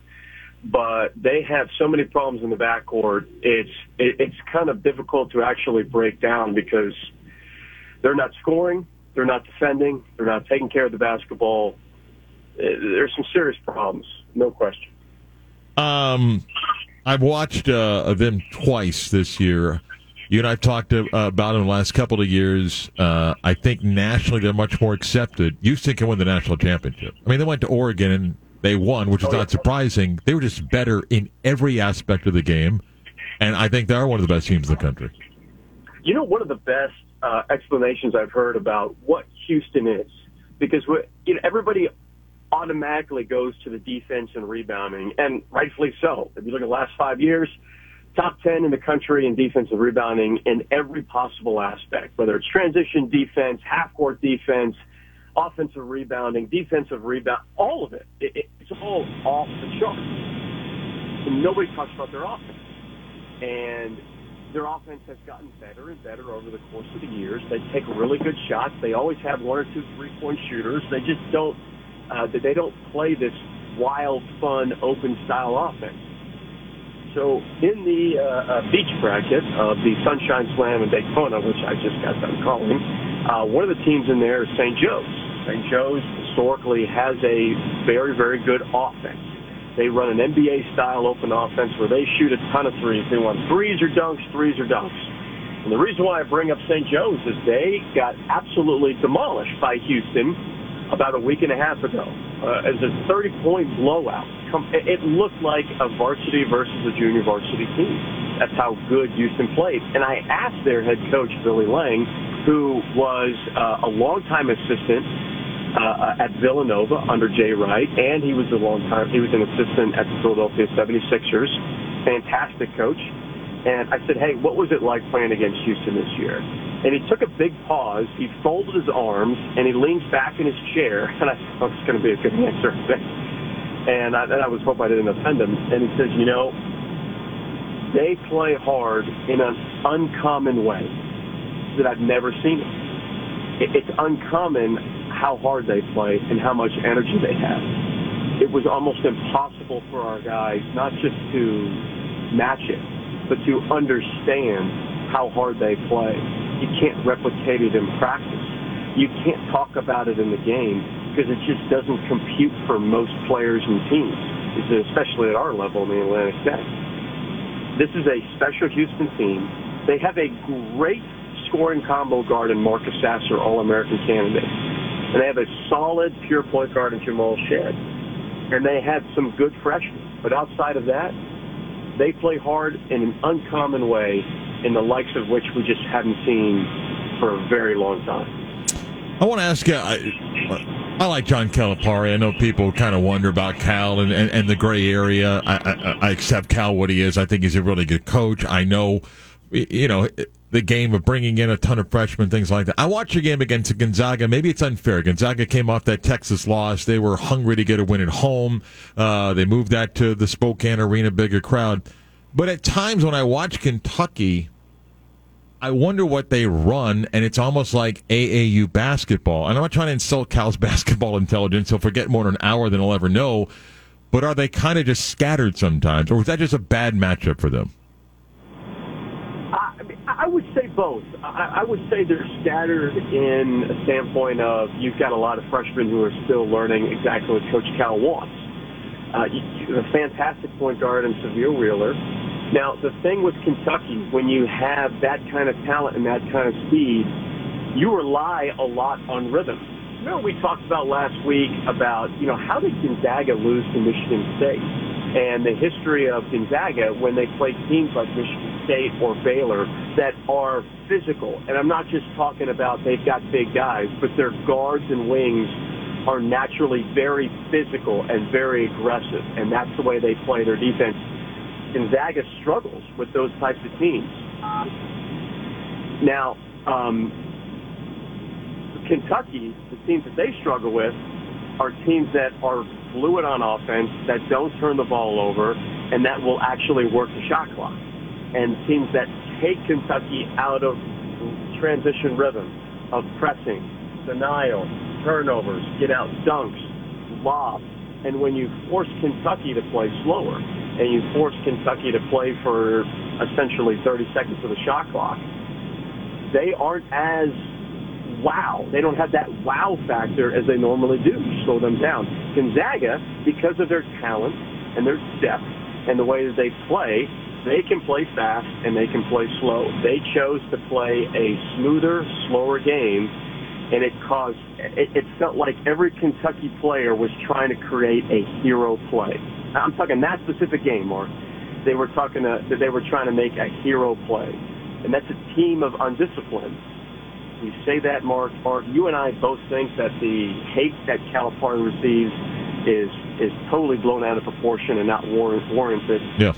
But they have so many problems in the backcourt. It's it, it's kind of difficult to actually break down because they're not scoring, they're not defending, they're not taking care of the basketball. Uh, there's some serious problems, no question. Um, I've watched uh, them twice this year. You and I've talked uh, about them the last couple of years. Uh, I think nationally they're much more accepted. Houston can win the national championship. I mean, they went to Oregon and they won, which is oh, not surprising. They were just better in every aspect of the game, and I think they are one of the best teams in the country. You know, one of the best uh, explanations I've heard about what Houston is, because you know everybody automatically goes to the defense and rebounding, and rightfully so. If you look at the last five years, top 10 in the country in defensive rebounding in every possible aspect, whether it's transition defense, half court defense, offensive rebounding, defensive rebound, all of it. it it's all off the charts. And nobody talks about their offense. And their offense has gotten better and better over the course of the years. They take really good shots. They always have one or two three-point shooters. They just don't. Uh, they don't play this wild, fun, open style offense. So in the uh, uh, beach bracket of the Sunshine Slam in Daytona, which I just got done calling, uh, one of the teams in there is St. Joe's. St. Joe's historically has a very, very good offense. They run an NBA-style open offense where they shoot a ton of threes. They want threes or dunks, threes or dunks. And the reason why I bring up St. Joe's is they got absolutely demolished by Houston about a week and a half ago uh, as a 30-point blowout. It looked like a varsity versus a junior varsity team. That's how good Houston played. And I asked their head coach, Billy Lange, who was uh, a longtime assistant uh, at Villanova under Jay Wright, and he was a long time he was an assistant at the Philadelphia 76ers. Fantastic coach. And I said, hey, what was it like playing against Houston this year? And he took a big pause. He folded his arms and he leaned back in his chair. And I oh, thought it's going to be a good answer. and I, and I was hoping I didn't offend him. And he says, you know, they play hard in an uncommon way that I've never seen it. It's uncommon how hard they play and how much energy they have. It was almost impossible for our guys not just to match it, but to understand how hard they play you can't replicate it in practice. You can't talk about it in the game because it just doesn't compute for most players and teams, especially at our level in the Atlantic 10. This is a special Houston team. They have a great scoring combo guard in Marcus Sasser, All-American candidate. And they have a solid pure point guard in Jamal Shead. And they had some good freshmen. But outside of that, they play hard in an uncommon way in the likes of which we just haven't seen for a very long time. I want to ask you. I, I like John Calipari. I know people kind of wonder about Cal and, and, and the gray area. I, I, I, accept Cal what he is. I think he's a really good coach. I know, you know, the game of bringing in a ton of freshmen, things like that. I watched your game against Gonzaga. Maybe it's unfair. Gonzaga came off that Texas loss. They were hungry to get a win at home. Uh, they moved that to the Spokane Arena, bigger crowd. But at times when I watch Kentucky, I wonder what they run, and it's almost like AAU basketball. And I'm not trying to insult Cal's basketball intelligence. He'll forget more in an hour than he'll ever know. But are they kind of just scattered sometimes, or was that just a bad matchup for them? I both. I would say they're scattered in a standpoint of you've got a lot of freshmen who are still learning exactly what Coach Cal wants. Uh, a fantastic point guard in Sahvir Wheeler now, the thing with Kentucky, when you have that kind of talent and that kind of speed, you rely a lot on rhythm. Remember we talked about last week about, you know, how did Gonzaga lose to Michigan State? And the history of Gonzaga when they play teams like Michigan State or Baylor that are physical. And I'm not just talking about they've got big guys, but their guards and wings are naturally very physical and very aggressive, and that's the way they play their defense. Gonzaga struggles with those types of teams. Now, um, Kentucky, the teams that they struggle with, are teams that are fluid on offense, that don't turn the ball over, and that will actually work the shot clock. And teams that take Kentucky out of transition rhythm of pressing, denial, turnovers, get out dunks, lobs. And when you force Kentucky to play slower and you force Kentucky to play for essentially 30 seconds of the shot clock, they aren't as wow. They don't have that wow factor as they normally do. You slow them down. Gonzaga, because of their talent and their depth and the way that they play, they can play fast and they can play slow. They chose to play a smoother, slower game, and it caused. It, it felt like every Kentucky player was trying to create a hero play. I'm talking that specific game, Mark. They were talking to, they were trying to make a hero play, and that's a team of undisciplined. We say that, Mark. Mark, you and I both think that the hate that Calipari receives is is totally blown out of proportion and not warranted. Yeah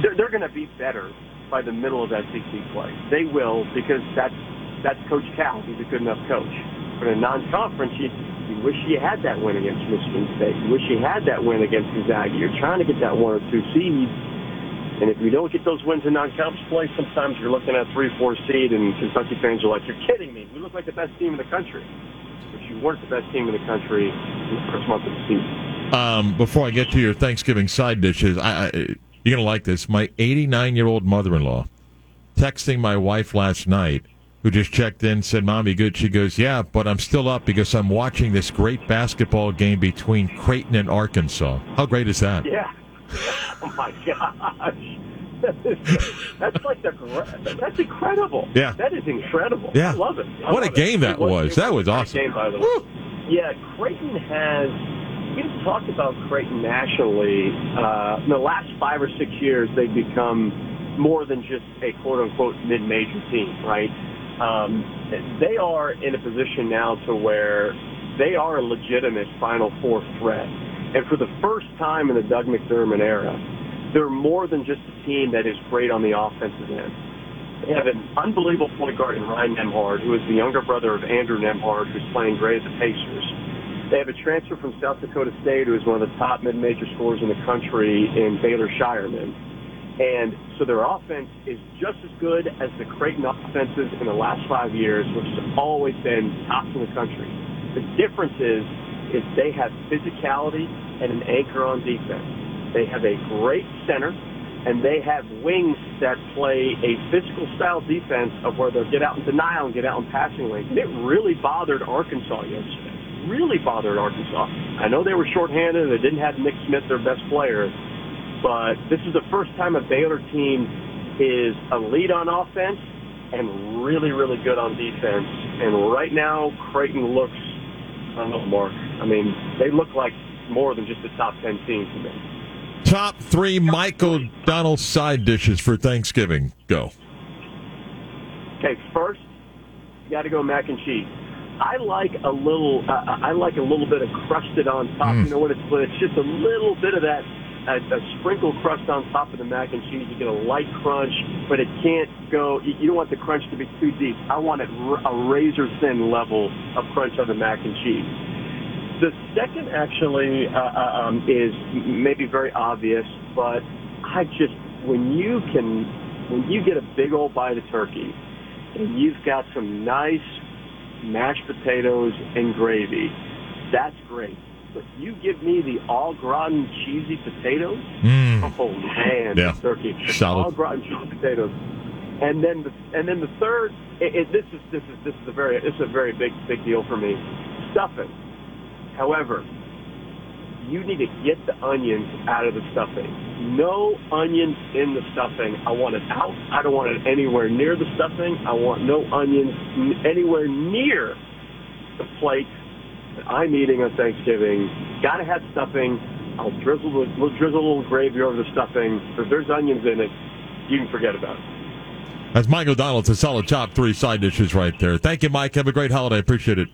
they're, they're going to be better by the middle of that SEC play. They will because that's that's Coach Cal. He's a good enough coach. But in a non-conference, you, you wish you had that win against Michigan State. You wish you had that win against Gonzaga. You're trying to get that one or two seed. And if you don't get those wins in non-conference play, sometimes you're looking at three, four seed, and Kentucky fans are like, "You're kidding me! We look like the best team in the country." But you weren't the best team in the country in the first month of the season. Um, before I get to your Thanksgiving side dishes, I, I you're going to like this. My 89 year old mother in law texting my wife last night, who just checked in, said, Mommy, good. She goes, Yeah, but I'm still up because I'm watching this great basketball game between Creighton and Arkansas. How great is that? Yeah. Oh, my gosh. that's like the that's incredible. Yeah, that is incredible. Yeah, I love it. I what love a game it. that was. That was awesome. Game by the way. Woo. Yeah, Creighton has we've talked about Creighton nationally. Uh, in the last five or six years, they've become more than just a quote unquote mid major team, right? Um, they are in a position now to where they are a legitimate Final Four threat. And for the first time in the Doug McDermott era, they're more than just a team that is great on the offensive end. They have an unbelievable point guard in Ryan Nembhard, who is the younger brother of Andrew Nembhard, who's playing great at the Pacers. They have a transfer from South Dakota State who is one of the top mid-major scorers in the country in Baylor Scheierman. And so their offense is just as good as the Creighton offenses in the last five years, which has always been top in the country. The difference is, is they have physicality and an anchor on defense. They have a great center, and they have wings that play a physical style defense of where they'll get out in denial and get out in passing lanes. And it really bothered Arkansas yesterday really bothered Arkansas. I know they were shorthanded and they didn't have Nick Smith, their best player, but this is the first time a Baylor team is lead on offense and really, really good on defense. And right now, Creighton looks, I don't know, Mark. I mean, they look like more than just a top 10 team to me. Top three Mike O'Donnell side dishes for Thanksgiving. Go. Okay, first, you got to go mac and cheese. I like a little. Uh, I like a little bit of crusted on top. Mm. You know what? It's it's just a little bit of that. A, a sprinkle crust on top of the mac and cheese. You get a light crunch, but it can't go. You, you don't want the crunch to be too deep. I want it r- a razor thin level of crunch on the mac and cheese. The second actually uh, uh um, is maybe very obvious, but I just when you can when you get a big old bite of turkey and you've got some nice mashed potatoes, and gravy. That's great. But you give me the au gratin cheesy potatoes. Mm. Oh man, yeah. turkey, Solid. au gratin cheesy potatoes. And then the and then the third. It, it, this is this is this is a very this is a very big big deal for me. Stuffing. However, you need to get the onions out of the stuffing. No onions in the stuffing. I want it out. I don't want it anywhere near the stuffing. I want no onions anywhere near the plate I'm eating on Thanksgiving. Got to have stuffing. I'll drizzle the, we'll drizzle a little gravy over the stuffing. If there's onions in it, you can forget about it. That's Mike O'Donnell. It's a solid top three side dishes right there. Thank you, Mike. Have a great holiday. Appreciate it.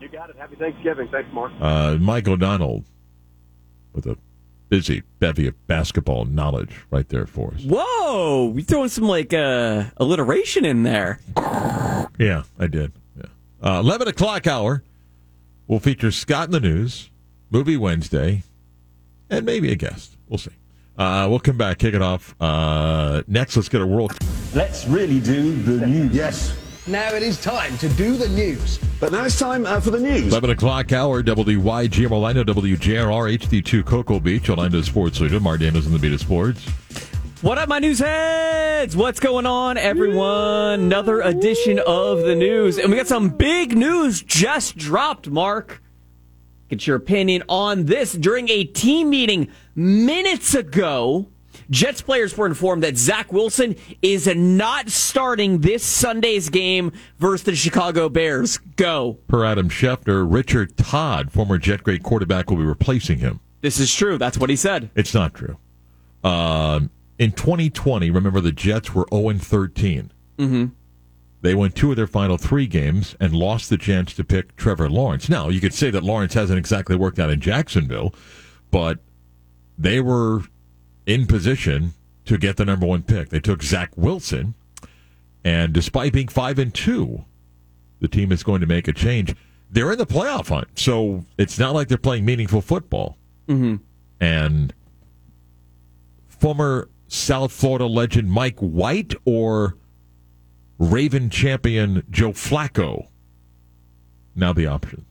You got it. Happy Thanksgiving. Thanks, Mark. Uh, Mike O'Donnell with a busy bevy of basketball knowledge right there for us. Whoa, you throwing some like uh, alliteration in there. Yeah, I did. Yeah. Uh, 11 o'clock hour will feature Scott in the News, Movie Wednesday, and maybe a guest. We'll see. Uh, we'll come back, kick it off. Uh, next, let's get a world. Let's really do the news. Yes. Now it is time to do the news. But now it's time uh, for the news. 11 o'clock hour, WYGM Orlando, WJRR, HD2 Cocoa Beach, Orlando Sports Leader. Mark in the Beat of Sports. What up, my news heads? What's going on, everyone? Another edition of the news. And we got some big news just dropped, Mark. Get your opinion on this. During a team meeting minutes ago, Jets players were informed that Zach Wilson is not starting this Sunday's game versus the Chicago Bears. Go. Per Adam Schefter, Richard Todd, former Jet great quarterback, will be replacing him. This is true. That's what he said. It's not true. Um, in 2020, remember the Jets were 0 13. Mm-hmm. They won two of their final three games and lost the chance to pick Trevor Lawrence. Now, you could say that Lawrence hasn't exactly worked out in Jacksonville, but they were in position to get the number one pick. They took Zach Wilson, and despite being five and two, the team is going to make a change. They're in the playoff hunt, so it's not like they're playing meaningful football. Mm-hmm. And former South Florida legend Mike White or Raven champion Joe Flacco. Now the options.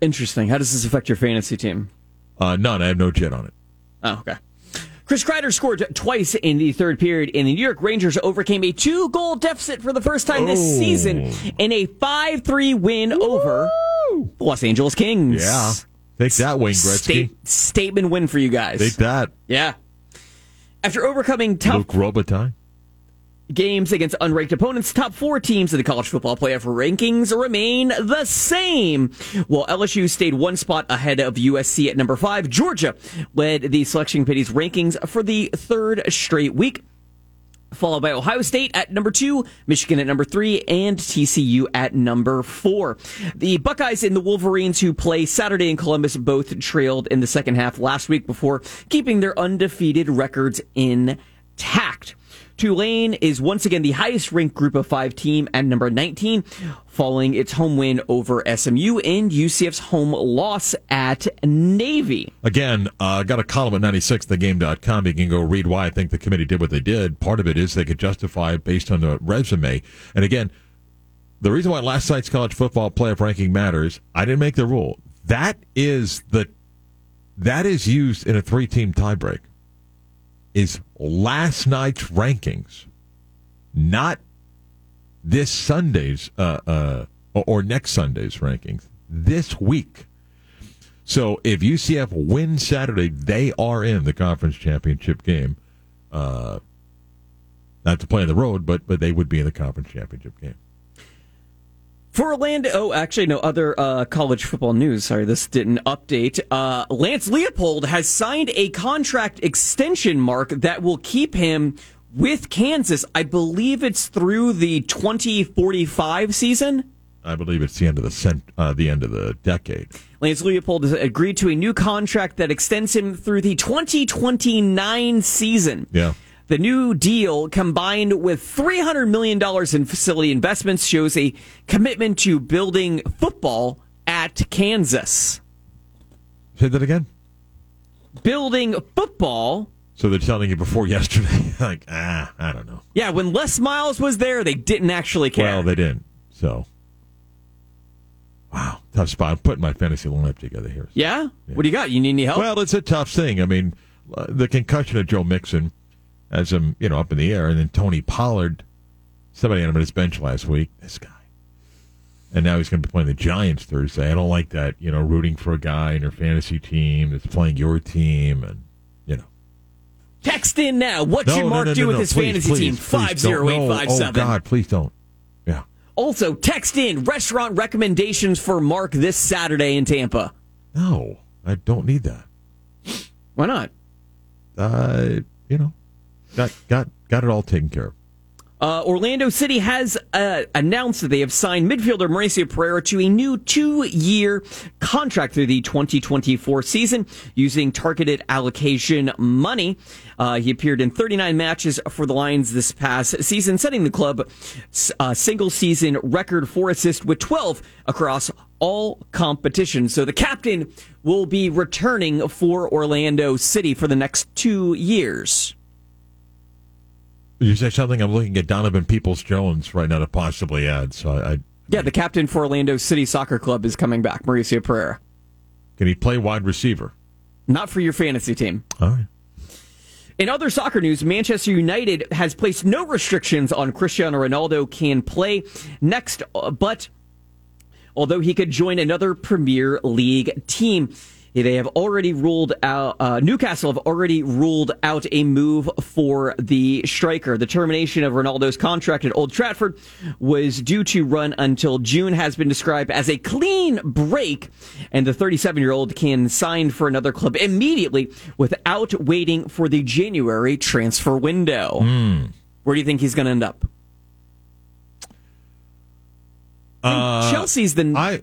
Interesting. How does this affect your fantasy team? Uh, none. I have no jet on it. Oh, okay. Chris Kreider scored twice in the third period, and the New York Rangers overcame a two goal deficit for the first time this Oh. season in a 5 3 win over the Los Angeles Kings. Yeah. Take that, Wayne Gretzky. State, statement win for you guys. Take that, Yeah. After overcoming tough games against unranked opponents, top four teams in the college football playoff rankings remain the same. While LSU stayed one spot ahead of USC at number five, Georgia led the selection committee's rankings for the third straight week. Followed by Ohio State at number two, Michigan at number three, and TCU at number four. The Buckeyes and the Wolverines, who play Saturday in Columbus, both trailed in the second half last week before keeping their undefeated records intact. Tulane is once again the highest ranked group of five team at number 19, following its home win over SMU and UCF's home loss at Navy. Again, uh, got a column at 96thegame.com. You can go read why I think the committee did what they did. Part of it is they could justify it based on the resume. And again, the reason why last night's college football playoff ranking matters, I didn't make the rule. That is the that is used in a three team tiebreak. Is last night's rankings, not this Sunday's uh, uh, or, next Sunday's rankings. This week. So if UCF wins Saturday, they are in the conference championship game. Uh, not to play on the road, but but they would be in the conference championship game. For Orlando, oh, actually, no other uh, college football news. Sorry, this didn't update. Uh, Lance Leipold has signed a contract extension mark that will keep him with Kansas. I believe it's through the 2045 season. I believe it's the end of the cent, uh, the end of the decade. Lance Leipold has agreed to a new contract that extends him through the 2029 season. Yeah. The new deal, combined with $300 million in facility investments, shows a commitment to building football at Kansas. Say that again. Building football. So they're telling you before yesterday, like ah, I don't know. Yeah, when Les Miles was there, they didn't actually care. Well, they didn't. So, wow, tough spot. I'm putting my fantasy lineup together here. yeah? What do you got? You need any help? Well, it's a tough thing. I mean, uh, the concussion of Joe Mixon has him, you know, up in the air, and then Tony Pollard. Somebody had him on his bench last week. This guy, and now he's going to be playing the Giants Thursday. I don't like that. You know, rooting for a guy in your fantasy team that's playing your team, and you know. Text in now. What No, should no, Mark no, do with his Please, fantasy please, team? please Five zero eight five don't. No. Oh seven. God, please don't. Yeah. Also, text in restaurant recommendations for Mark this Saturday in Tampa. No, I don't need that. Why not? Uh, you know, got got got it all taken care of. Uh, Orlando City has uh, announced that they have signed midfielder Mauricio Pereira to a new two-year contract through the 2024 season using targeted allocation money. Uh, he appeared in 39 matches for the Lions this past season, setting the club a single-season record for assists with 12 across all competitions. So the captain will be returning for Orlando City for the next two years. You say something? I'm looking at Donovan Peoples Jones right now to possibly add. So I, I yeah, the captain for Orlando City Soccer Club is coming back, Mauricio Pereyra. Can he play wide receiver? Not for your fantasy team. All right. In other soccer news, Manchester United has placed no restrictions on Cristiano Ronaldo can play next, uh, but although he could join another Premier League team. They have already ruled out, uh, Newcastle have already ruled out a move for the striker. The termination of Ronaldo's contract at Old Trafford was due to run until June, has been described as a clean break, and the 37 year old can sign for another club immediately without waiting for the January transfer window. Mm. Where do you think he's going to end up? Uh, Chelsea's the I,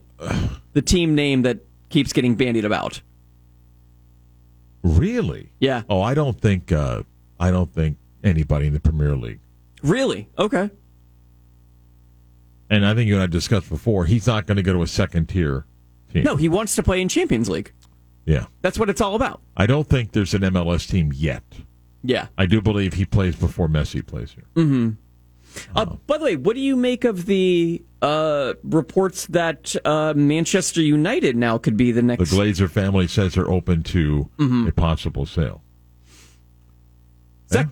the team name that keeps getting bandied about. Really? Yeah. Oh, I don't think uh, I don't think anybody in the Premier League. Really? Okay. And I think you and I discussed before, he's not going to go to a second tier team. No, he wants to play in Champions League. Yeah. That's what it's all about. I don't think there's an MLS team yet. Yeah. I do believe he plays before Messi plays here. Mm-hmm. Uh, by the way, what do you make of the uh, reports that uh, Manchester United now could be the next? The Glazer family says they're open to Mhm. a possible sale. Does that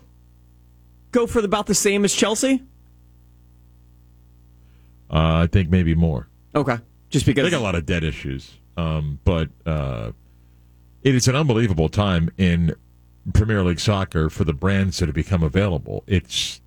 go for about the same as Chelsea? Uh, I think maybe more. Okay, just because they got a lot of debt issues, um, but uh, it is an unbelievable time in Premier League soccer for the brands that have become available. It's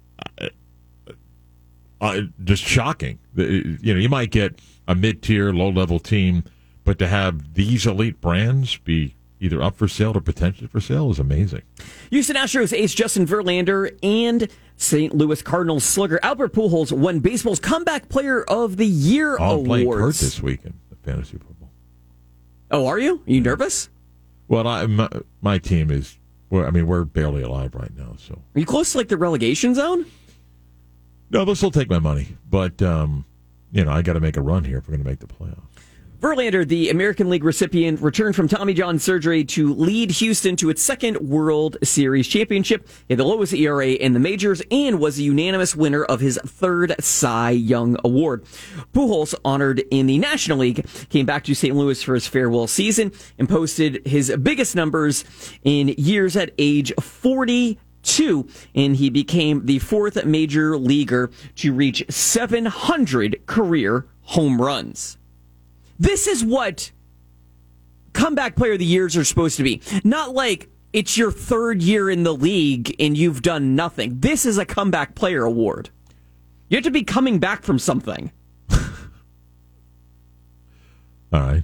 uh, just shocking. You know, you might get a mid-tier, low-level team, but to have these elite brands be either up for sale or potentially for sale is amazing. Houston Astros ace Justin Verlander and St. Louis Cardinals slugger Albert Pujols won baseball's comeback player of the year I'll play Kurt this weekend, the fantasy football. Oh, are you? Are you nervous? Well, I, my, my team is. Well, I mean, we're barely alive right now, so Are you close to like the relegation zone? No. This will still take my money, but um, you know, I got to make a run here if we're going to make the playoffs. Verlander, the American League recipient, returned from Tommy John surgery to lead Houston to its second World Series championship. Had the lowest ERA in the majors and was a unanimous winner of his third Cy Young Award. Pujols, honored in the National League, came back to St. Louis for his farewell season and posted his biggest numbers in years at age 42 and he became the fourth major leaguer to reach 700 career home runs. This is what comeback player of the years are supposed to be. Not like it's your third year in the league and you've done nothing. This is a comeback player award. You have to be coming back from something. All right.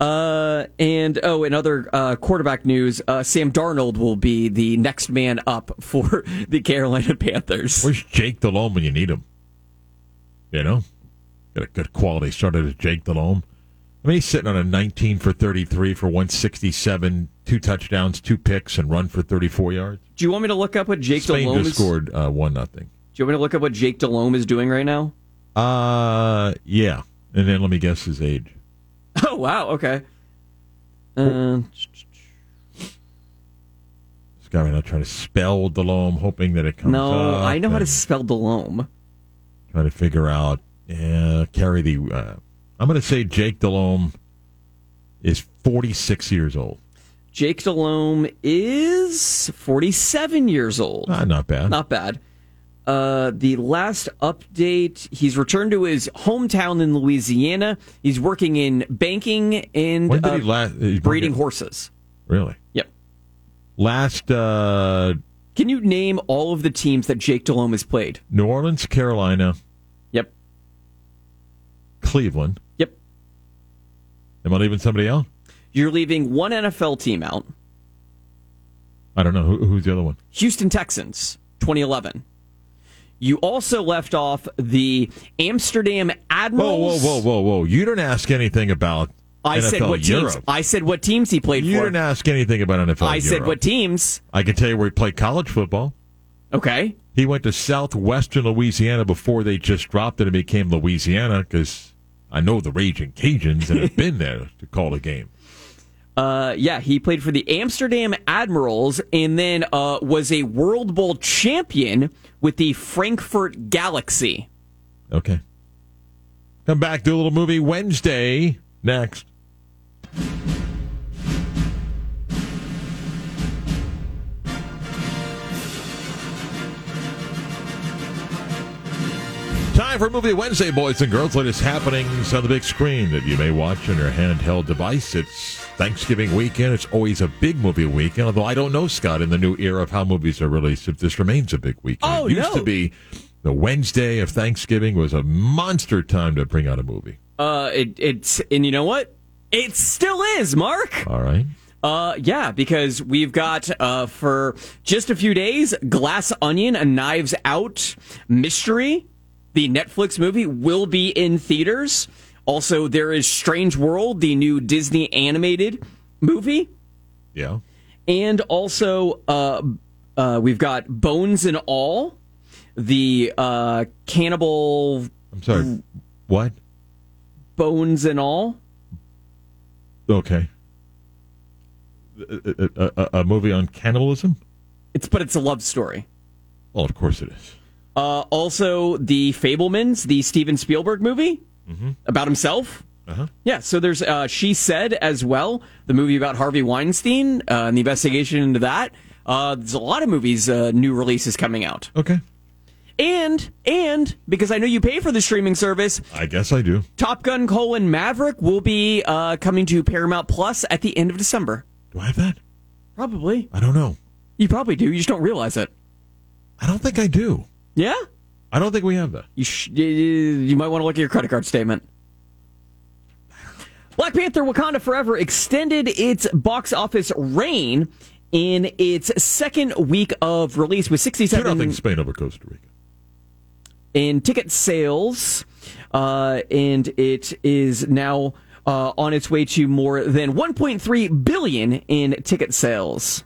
Uh, and oh, in other uh, quarterback news, uh, Sam Darnold will be the next man up for the Carolina Panthers. Where's Jake Delhomme when you need him? You know, got a good quality starter as Jake Delhomme. I mean, he's sitting on a 19 for 33 for 167, two touchdowns, two picks, and run for 34 yards. Do you want me to look up what Jake Spain Delhomme just is? scored uh, one nothing. Do you want me to look up what Jake Delhomme is doing right now? Uh, yeah. And then let me guess his age. Oh wow, okay. Uh, This guy right now trying to spell Delhomme, hoping that it comes no, I know how to spell Delhomme. Trying to figure out, carry the. Uh, I'm going to say Jake Delhomme is 46 years old. Jake Delhomme is 47 years old. Ah, not bad. Not bad. Uh, the last update, he's returned to his hometown in Louisiana. He's working in banking and uh, he last? breeding horses. Really? Yep. Last uh, Can you name all of the teams that Jake Delhomme has played? New Orleans, Carolina. Yep. Cleveland. Yep. Am I leaving somebody out? You're leaving one NFL team out. I don't know. Who, who's the other one? Houston Texans, 2011. You also left off the Amsterdam Admirals. whoa, whoa, whoa, whoa! whoa! You didn't ask anything about I NFL said what Europe. teams. I said what teams he played You for. You didn't ask anything about NFL. I said what teams. I can tell you where he played college football. Okay. He went to southwestern Louisiana before they just dropped it and became Louisiana because I know the Raging Cajuns and have been there to call a game. Uh, yeah, he played for the Amsterdam Admirals and then uh, was a World Bowl champion with the Frankfurt Galaxy. Okay. Come back, do a little movie Wednesday next. Time for Movie Wednesday, boys and girls. Latest happenings on the big screen that you may watch on your handheld device. It's Thanksgiving weekend. It's always a big movie weekend, although I don't know, Scott, in the new era of how movies are released, if this remains a big weekend. Oh, it used no. to be the Wednesday of Thanksgiving was a monster time to bring out a movie. Uh, it, it's and you know what? It still is, Mark. All right. Uh, yeah, because we've got uh for just a few days, Glass Onion, a Knives Out mystery. The Netflix movie will be in theaters. Also, there is Strange World, the new Disney animated movie. Yeah. And also, uh, uh, we've got Bones and All, the uh, cannibal I'm sorry. What? Bones and All. Okay. A, a- a- a movie on cannibalism? It's but it's a love story. Well, of course it is. Uh, also, the Fabelmans, the Steven Spielberg movie about himself. Uh-huh. Yeah, so there's uh, She Said as well, the movie about Harvey Weinstein uh, and the investigation into that. Uh, there's a lot of movies, uh, new releases coming out. Okay. And, and, because I know you pay for the streaming service, I guess I do. Top Gun colon Maverick will be uh, coming to Paramount Plus at the end of December. Do I have that? Probably. I don't know. You probably do. You just don't realize it. I don't think I do. Yeah? I don't think we have that. You sh- you- might want to look at your credit card statement. Black Panther: Wakanda Forever extended its box office reign in its second week of release with 2 67 nothing Spain over Costa Rica. in ticket sales, uh, and it is now uh, on its way to more than 1.3 billion in ticket sales.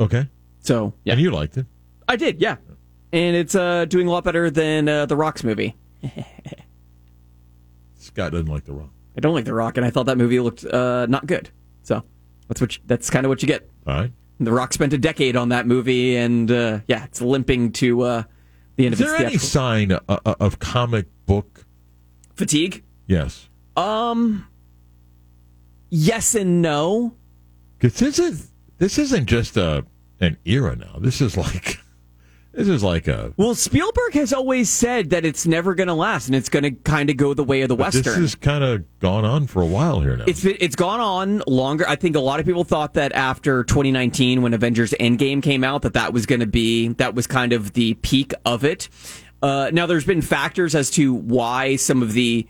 Okay. So yeah, And you liked it. I did, yeah, and it's uh, doing a lot better than uh, the Rock's movie. Scott doesn't like The Rock. I don't like The Rock, and I thought that movie looked uh, not good. So that's what you, that's kind of what you get. All right. The Rock spent a decade on that movie, and uh, yeah, it's limping to uh, the end Is of its there any sign uh, uh, of comic book? fatigue. Yes. Um, yes and no. Because this is this isn't just a an era now. This is like this is like a Well, Spielberg has always said that it's never going to last, and it's going to kind of go the way of the western. This has kind of gone on for a while here now. It's it's gone on longer. I think a lot of people thought that after 2019, when Avengers Endgame came out, that that was going to be that was kind of the peak of it. Uh, now, there's been factors as to why some of the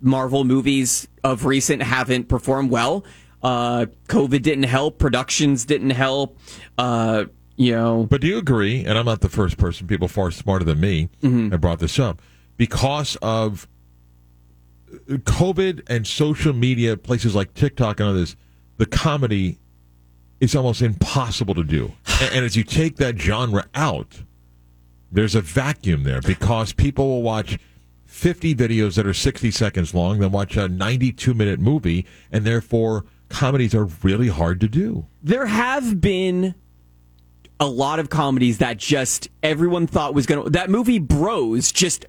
Marvel movies of recent haven't performed well. Uh, COVID didn't help. Productions didn't help. Uh, you know, But do you agree? And I'm not the first person. People far smarter than me mm-hmm. have brought this up because of COVID and social media, places like TikTok and others. The comedy is almost impossible to do. And, and as you take that genre out, there's a vacuum there because people will watch 50 videos that are 60 seconds long, then watch a 92 minute movie, and therefore comedies are really hard to do. there have been a lot of comedies that just everyone thought was going to. That movie Bros just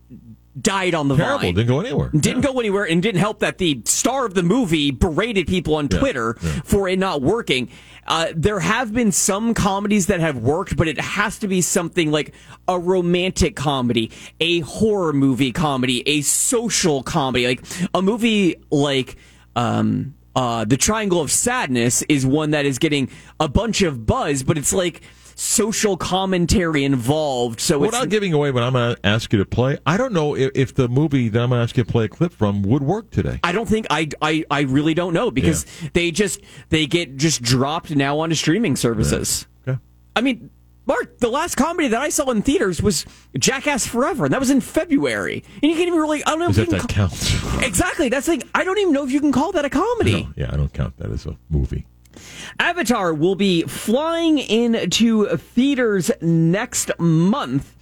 died on the Terrible. vine. Didn't go anywhere. Didn't Yeah. go anywhere and didn't help that the star of the movie berated people on Yeah, Twitter yeah. for it not working. Uh, there have been some comedies that have worked, but it has to be something like a romantic comedy, a horror movie comedy, a social comedy, like a movie like um, uh, The Triangle of Sadness is one that is getting a bunch of buzz, but it's like social commentary involved. So it's Without giving away what I'm going to ask you to play, I don't know if, if the movie that I'm going to ask you to play a clip from would work today. I don't think I, I I really don't know because they just they get just dropped now onto streaming services. Okay. I mean, Mark, the last comedy that I saw in theaters was Jackass Forever, and that was in February. And you can't even really, I don't know As if if you can that call- counts. Exactly. That's the thing. I don't even know if you can call that a comedy. No, yeah, I don't count that as a movie. Avatar will be flying into theaters next month.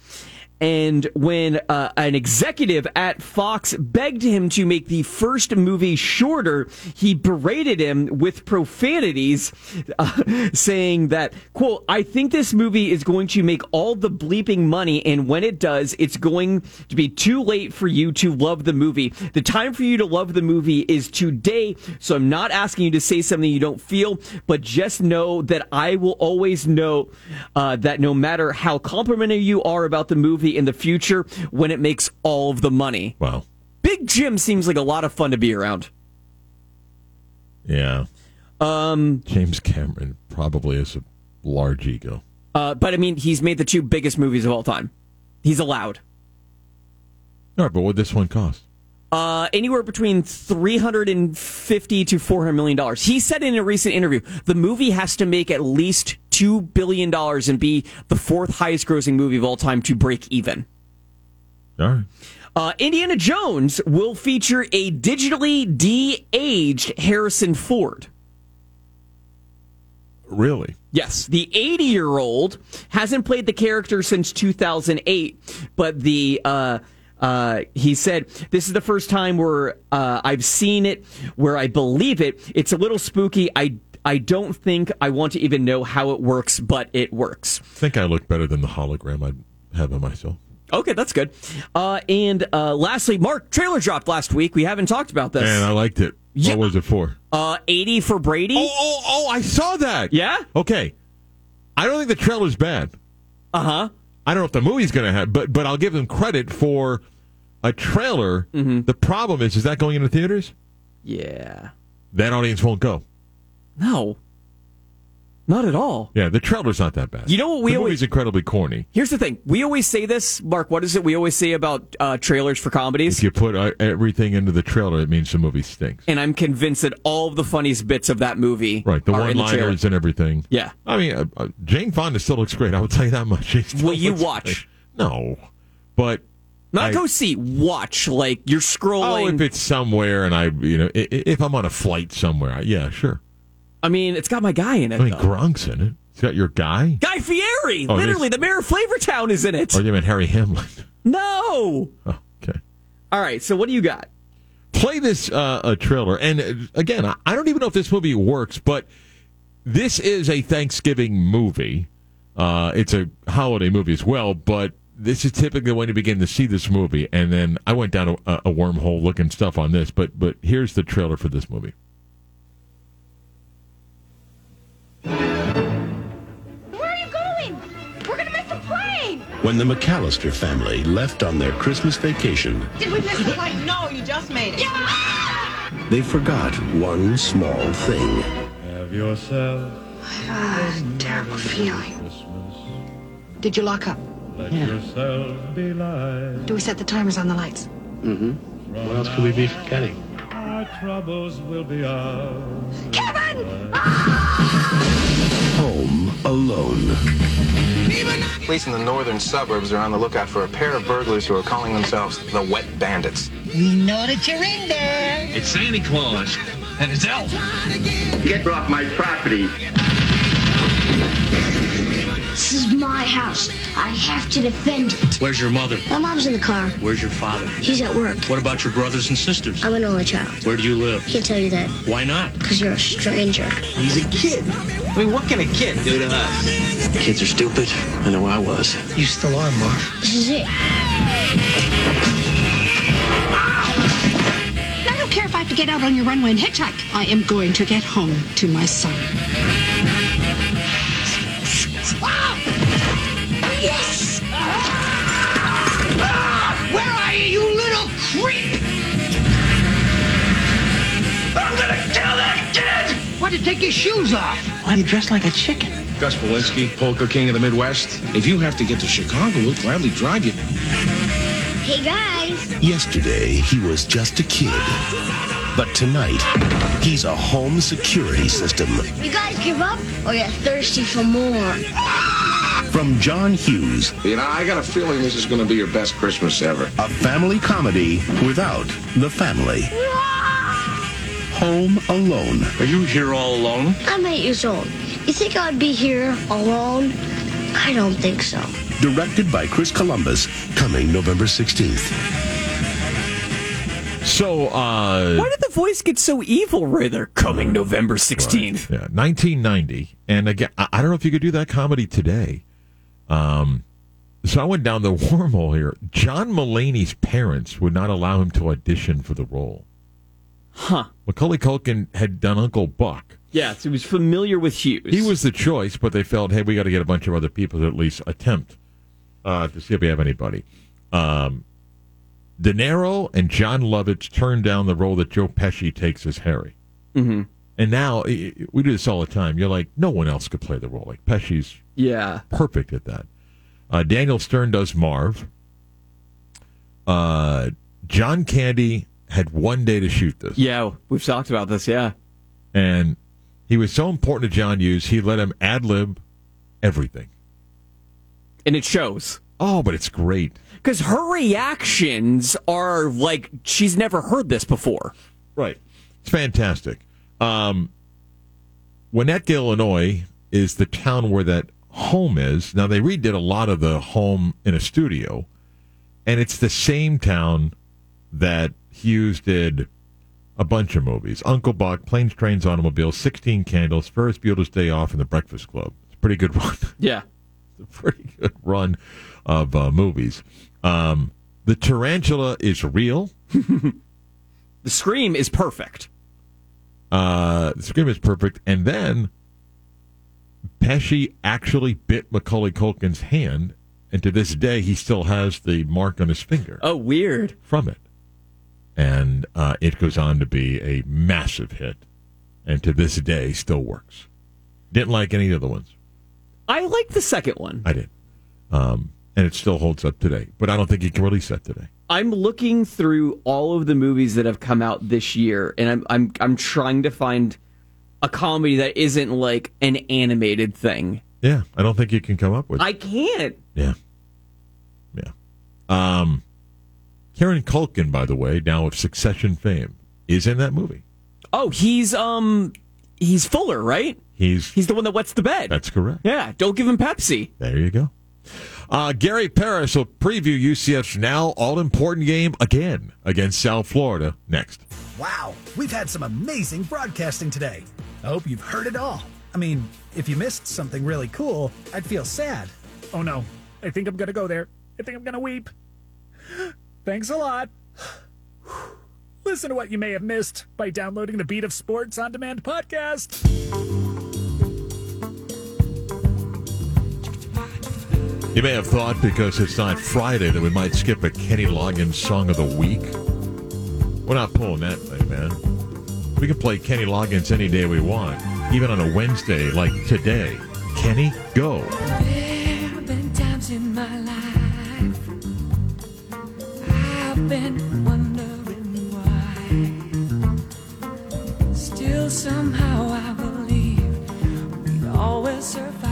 And when uh, an executive at Fox begged him to make the first movie shorter, he berated him with profanities, uh, saying that, quote, I think this movie is going to make all the bleeping money, and when it does, it's going to be too late for you to love the movie. The time for you to love the movie is today, so I'm not asking you to say something you don't feel, but just know that I will always know uh, that no matter how complimentary you are about the movie in the future, when it makes all of the money. Wow. Big Jim seems like a lot of fun to be around. Yeah. Um, James Cameron probably has a large ego. uh, but I mean, he's made the two biggest movies of all time. He's allowed. All right, but what this one cost? Uh, anywhere between 350 to 400 million dollars. He said in a recent interview, the movie has to make at least 2 billion dollars and be the fourth highest grossing movie of all time to break even. All right. Uh, Indiana Jones will feature a digitally de-aged Harrison Ford. Really? Yes, the 80 year old hasn't played the character since 2008, but the uh, uh, he said this is the first time where uh, I've seen it, where I believe it. It's a little spooky. I I don't think I want to even know how it works, but it works. I think I look better than the hologram I have of myself. Okay, that's good. Uh, and uh, lastly, Mark trailer dropped last week. We haven't talked about this. And I liked it. Yeah. What was it for? Uh, 80 for Brady. Oh, oh, oh, I saw that. Yeah? Okay. I don't think the trailer's bad. Uh huh. I don't know if the movie's going to have, but but I'll give them credit for a trailer. Mm-hmm. The problem is, is that going into theaters? Yeah. That audience won't go. No. Not at all. Yeah, the trailer's not that bad. You know what we the always- movie's incredibly corny. Here's the thing. We always say this, Mark. What is it we always say about uh, trailers for comedies? If you put uh, everything into the trailer, it means the movie stinks. and I'm convinced that all of the funniest bits of that movie Right, the in the one-liners and everything. Yeah. I mean, uh, uh, Jane Fonda still looks great. I will tell you that much. Will you watch? great. No, but Not I- go see. Watch. Like you're scrolling. oh, if it's somewhere and I, you know, if I'm on a flight somewhere, yeah, sure. I mean, it's got my guy in it. I mean, though. Gronk's in it. It's got your guy. Guy Fieri. Oh, literally, the mayor of Flavortown is in it. Or you meant Harry Hamlin? no. Oh, okay. All right. So what do you got? play this uh, a trailer. And uh, again, I I don't even know if this movie works, but this is a Thanksgiving movie. Uh, it's a holiday movie as well, but this is typically when you begin to see this movie. And then I went down a, a wormhole looking stuff on this, but but here's the trailer for this movie. When the McAllister family left on their Christmas vacation, Did we miss the plane? No, you just made it. Yeah! they forgot one small thing. Have yourself Ah, terrible feeling. Did you lock up? let yourself be light. Do we set the timers on the lights? Mm-hmm. What else could we be forgetting? Our troubles will be ours. Kevin! Home Alone. Police in the northern suburbs are on the lookout for a pair of burglars who are calling themselves the Wet Bandits. We know that you're in there. It's Santa Claus and it's Elf. Get off my property. This is my house. I have to defend it. Where's your mother? My mom's in the car. Where's your father? He's at work. What about your brothers and sisters? I'm an only child. Where do you live? Can't tell you that. Why not? Because you're a stranger. He's a kid. I mean, what can a kid do to us? Kids are stupid. I know I was. You still are, Mark. This is it. I don't care if I have to get out on your runway and hitchhike. I am going to get home to my son. Why'd you take your shoes off? Why do you dress like a chicken? Gus Polinski, Polka King of the Midwest. If you have to get to Chicago, we'll gladly drive you. Hey, guys. Yesterday, he was just a kid. But tonight, he's a home security system. You guys give up or you're thirsty for more? from John Hughes. You know, I got a feeling this is going to be your best Christmas ever. A family comedy without the family. Home Alone. Are you here all alone? I'm eight years old. You think I'd be here alone? I don't think so. Directed by Chris Columbus, coming November 16th. So, uh, Why did the voice get so evil right there? Coming November 16th. yeah, 1990. And again, I, I don't know if you could do that comedy today. Um, so I went down the wormhole here. John Mulaney's parents would not allow him to audition for the role. Huh. Macaulay Culkin had done Uncle Buck. Yes, he was familiar with Hughes. He was the choice, but they felt, hey, we got to get a bunch of other people to at least attempt uh, to see if we have anybody. Um, De Niro and Jon Lovitz turned down the role that Joe Pesci takes as Harry. Mm-hmm. And now we do this all the time. You're like, no one else could play the role. Like Pesci's Yeah. perfect at that. Uh, Daniel Stern does Marv. Uh, John Candy had one day to shoot this. Yeah, we've talked about this, yeah. And he was so important to John Hughes, he let him ad lib everything. And it shows. Oh, but it's great. Because her reactions are like she's never heard this before. Right. It's fantastic. Um, Winnetka, Illinois is the town where that home is. Now, they redid a lot of the home in a studio, and it's the same town that Hughes did a bunch of movies Uncle Buck, Planes, Trains, Automobiles, 16 Candles, Ferris Bueller's Day Off, and The Breakfast Club. It's a pretty good run. Yeah. It's a pretty good run of uh, movies. Um, the tarantula is real. The scream is perfect. Uh, the scream is perfect. And then Pesci actually bit Macaulay Culkin's hand, and to this day, he still has the mark on his finger Oh, weird. from it. And uh, it goes on to be a massive hit, and to this day, still works. Didn't like any of the other ones. I like the second one. I did. Um, and it still holds up today. But I don't think you can release that today. I'm looking through all of the movies that have come out this year, and I'm I'm I'm trying to find a comedy that isn't like an animated thing. Yeah, I don't think you can come up with. I can't. Yeah. Yeah. Um, Kieran Culkin, by the way, now of Succession fame, is in that movie. Oh, he's um he's Fuller, right? He's He's the one that wets the bed. that's correct. Yeah, don't give him Pepsi. There you go. Uh, Gary Parris will preview UCF's now all important game again against South Florida next. Wow, we've had some amazing broadcasting today. I hope you've heard it all. I mean, if you missed something really cool, I'd feel sad. Oh no, I think I'm gonna go there. I think I'm gonna weep. Thanks a lot. Listen to what you may have missed by downloading the Beat of Sports on Demand podcast. You may have thought because it's not Friday that we might skip a Kenny Loggins song of the week. We're not pulling that thing, man. We can play Kenny Loggins any day we want, even on a Wednesday like today. Kenny, go. I've been wondering why. Still, somehow, I believe we'd always survive.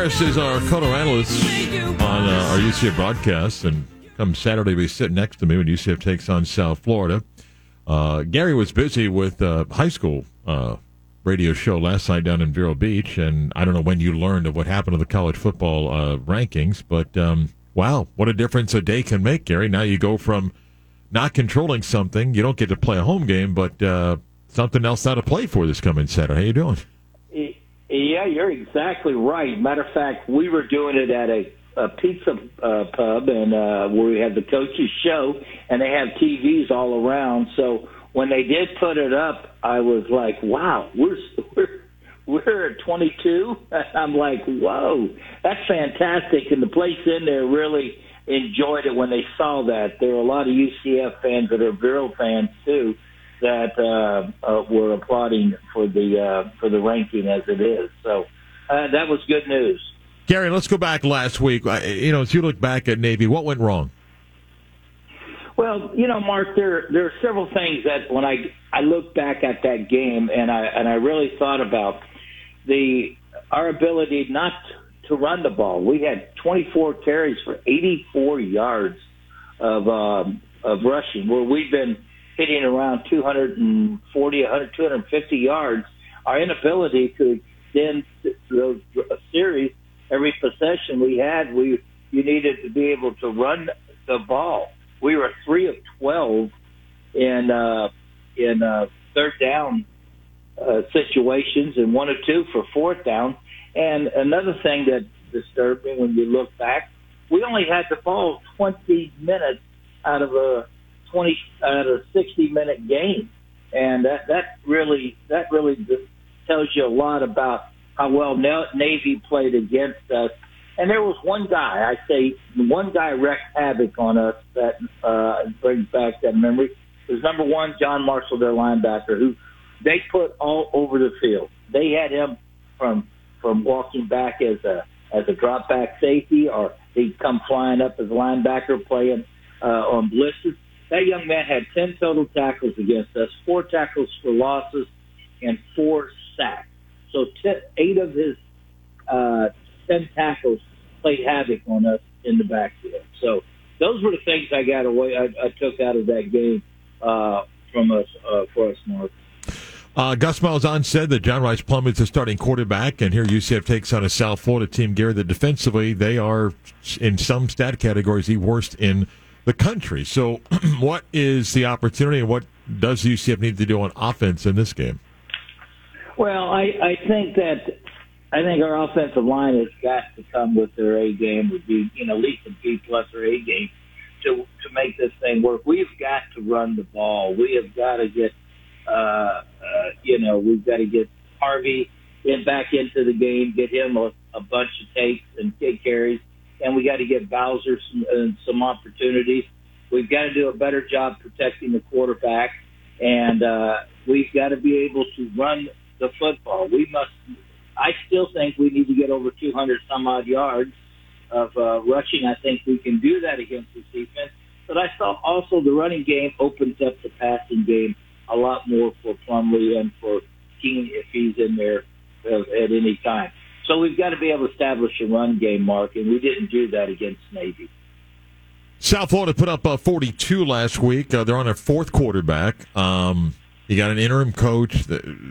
Gary is our color analyst on uh, our UCF broadcast, and come Saturday, we sit next to me when UCF takes on South Florida. Uh, Gary was busy with uh, high school uh, radio show last night down in Vero Beach, and I don't know when you learned of what happened to the college football uh, rankings, but um, wow, what a difference a day can make, Gary. Now you go from not controlling something, you don't get to play a home game, but uh, something else now to play for this coming Saturday. How are you doing? Yeah, you're exactly right. Matter of fact, we were doing it at a a pizza uh, pub and uh, where we had the coaches show, and they have TVs all around. So when they did put it up, I was like, "Wow, we're we're we're at 22." I'm like, "Whoa, that's fantastic!" And the place in there really enjoyed it when they saw that. There were a lot of UCF fans that are Vero fans too that uh, uh, were applauding for the uh, for the ranking as it is. So uh, that was good news. Gary, let's go back last week. You know, as you look back at Navy, what went wrong? Well, you know, Mark, there there are several things that when I I look back at that game and I and I really thought about the our ability not to run the ball. We had 24 carries for 84 yards of um, of rushing, where we've been hitting around 240, 100, 250 yards. Our inability to extend the series every possession we had, we you needed to be able to run the ball. We were three of 12 in uh, in uh, third down uh, situations and one or two for fourth down. And another thing that disturbed me when you look back, we only had the ball 20 minutes out of a 20 out of a 60 minute game, and that that really that really tells you a lot about how well Navy played against us. And there was one guy, I say, one guy wreaked havoc on us that uh, brings back that memory. It was number one, John Marshall, their linebacker, who they put all over the field. They had him from from walking back as a as a drop back safety, or he'd come flying up as a linebacker playing uh, on blitzes. That young man had ten total tackles against us, four tackles for losses, and four sacks. So eight of his uh, ten tackles played havoc on us in the backfield. So those were the things I got away. I, I took out of that game uh, from us uh, for us, Mark. Uh, Gus Malzahn said that John Rhys Plumlee is the starting quarterback, and here UCF takes on a South Florida team, Gary, that defensively they are, in some stat categories, the worst in the country. So, what is the opportunity, and what does UCF need to do on offense in this game? Well, I, I think that I think our offensive line has got to come with their A game, would be you know at least a B plus or A game to to make this thing work. We've got to run the ball. We have got to get uh, uh, you know we've got to get Harvey in back into the game, get him a, a bunch of takes and kick carries, and we got to get Bowser some, uh, some opportunities. We've got to do a better job protecting the quarterback, and uh, we've got to be able to run the football. We must. I still think we need to get over 200 some odd yards of uh, rushing. I think we can do that against this defense. But I saw also the running game opens up the passing game a lot more for Plumlee and for Keene if he's in there uh, at any time. So we've got to be able to establish a run game, Mark, and we didn't do that against Navy. South Florida put up uh, 42 last week. Uh, they're on their fourth quarterback. Um, you got an interim coach.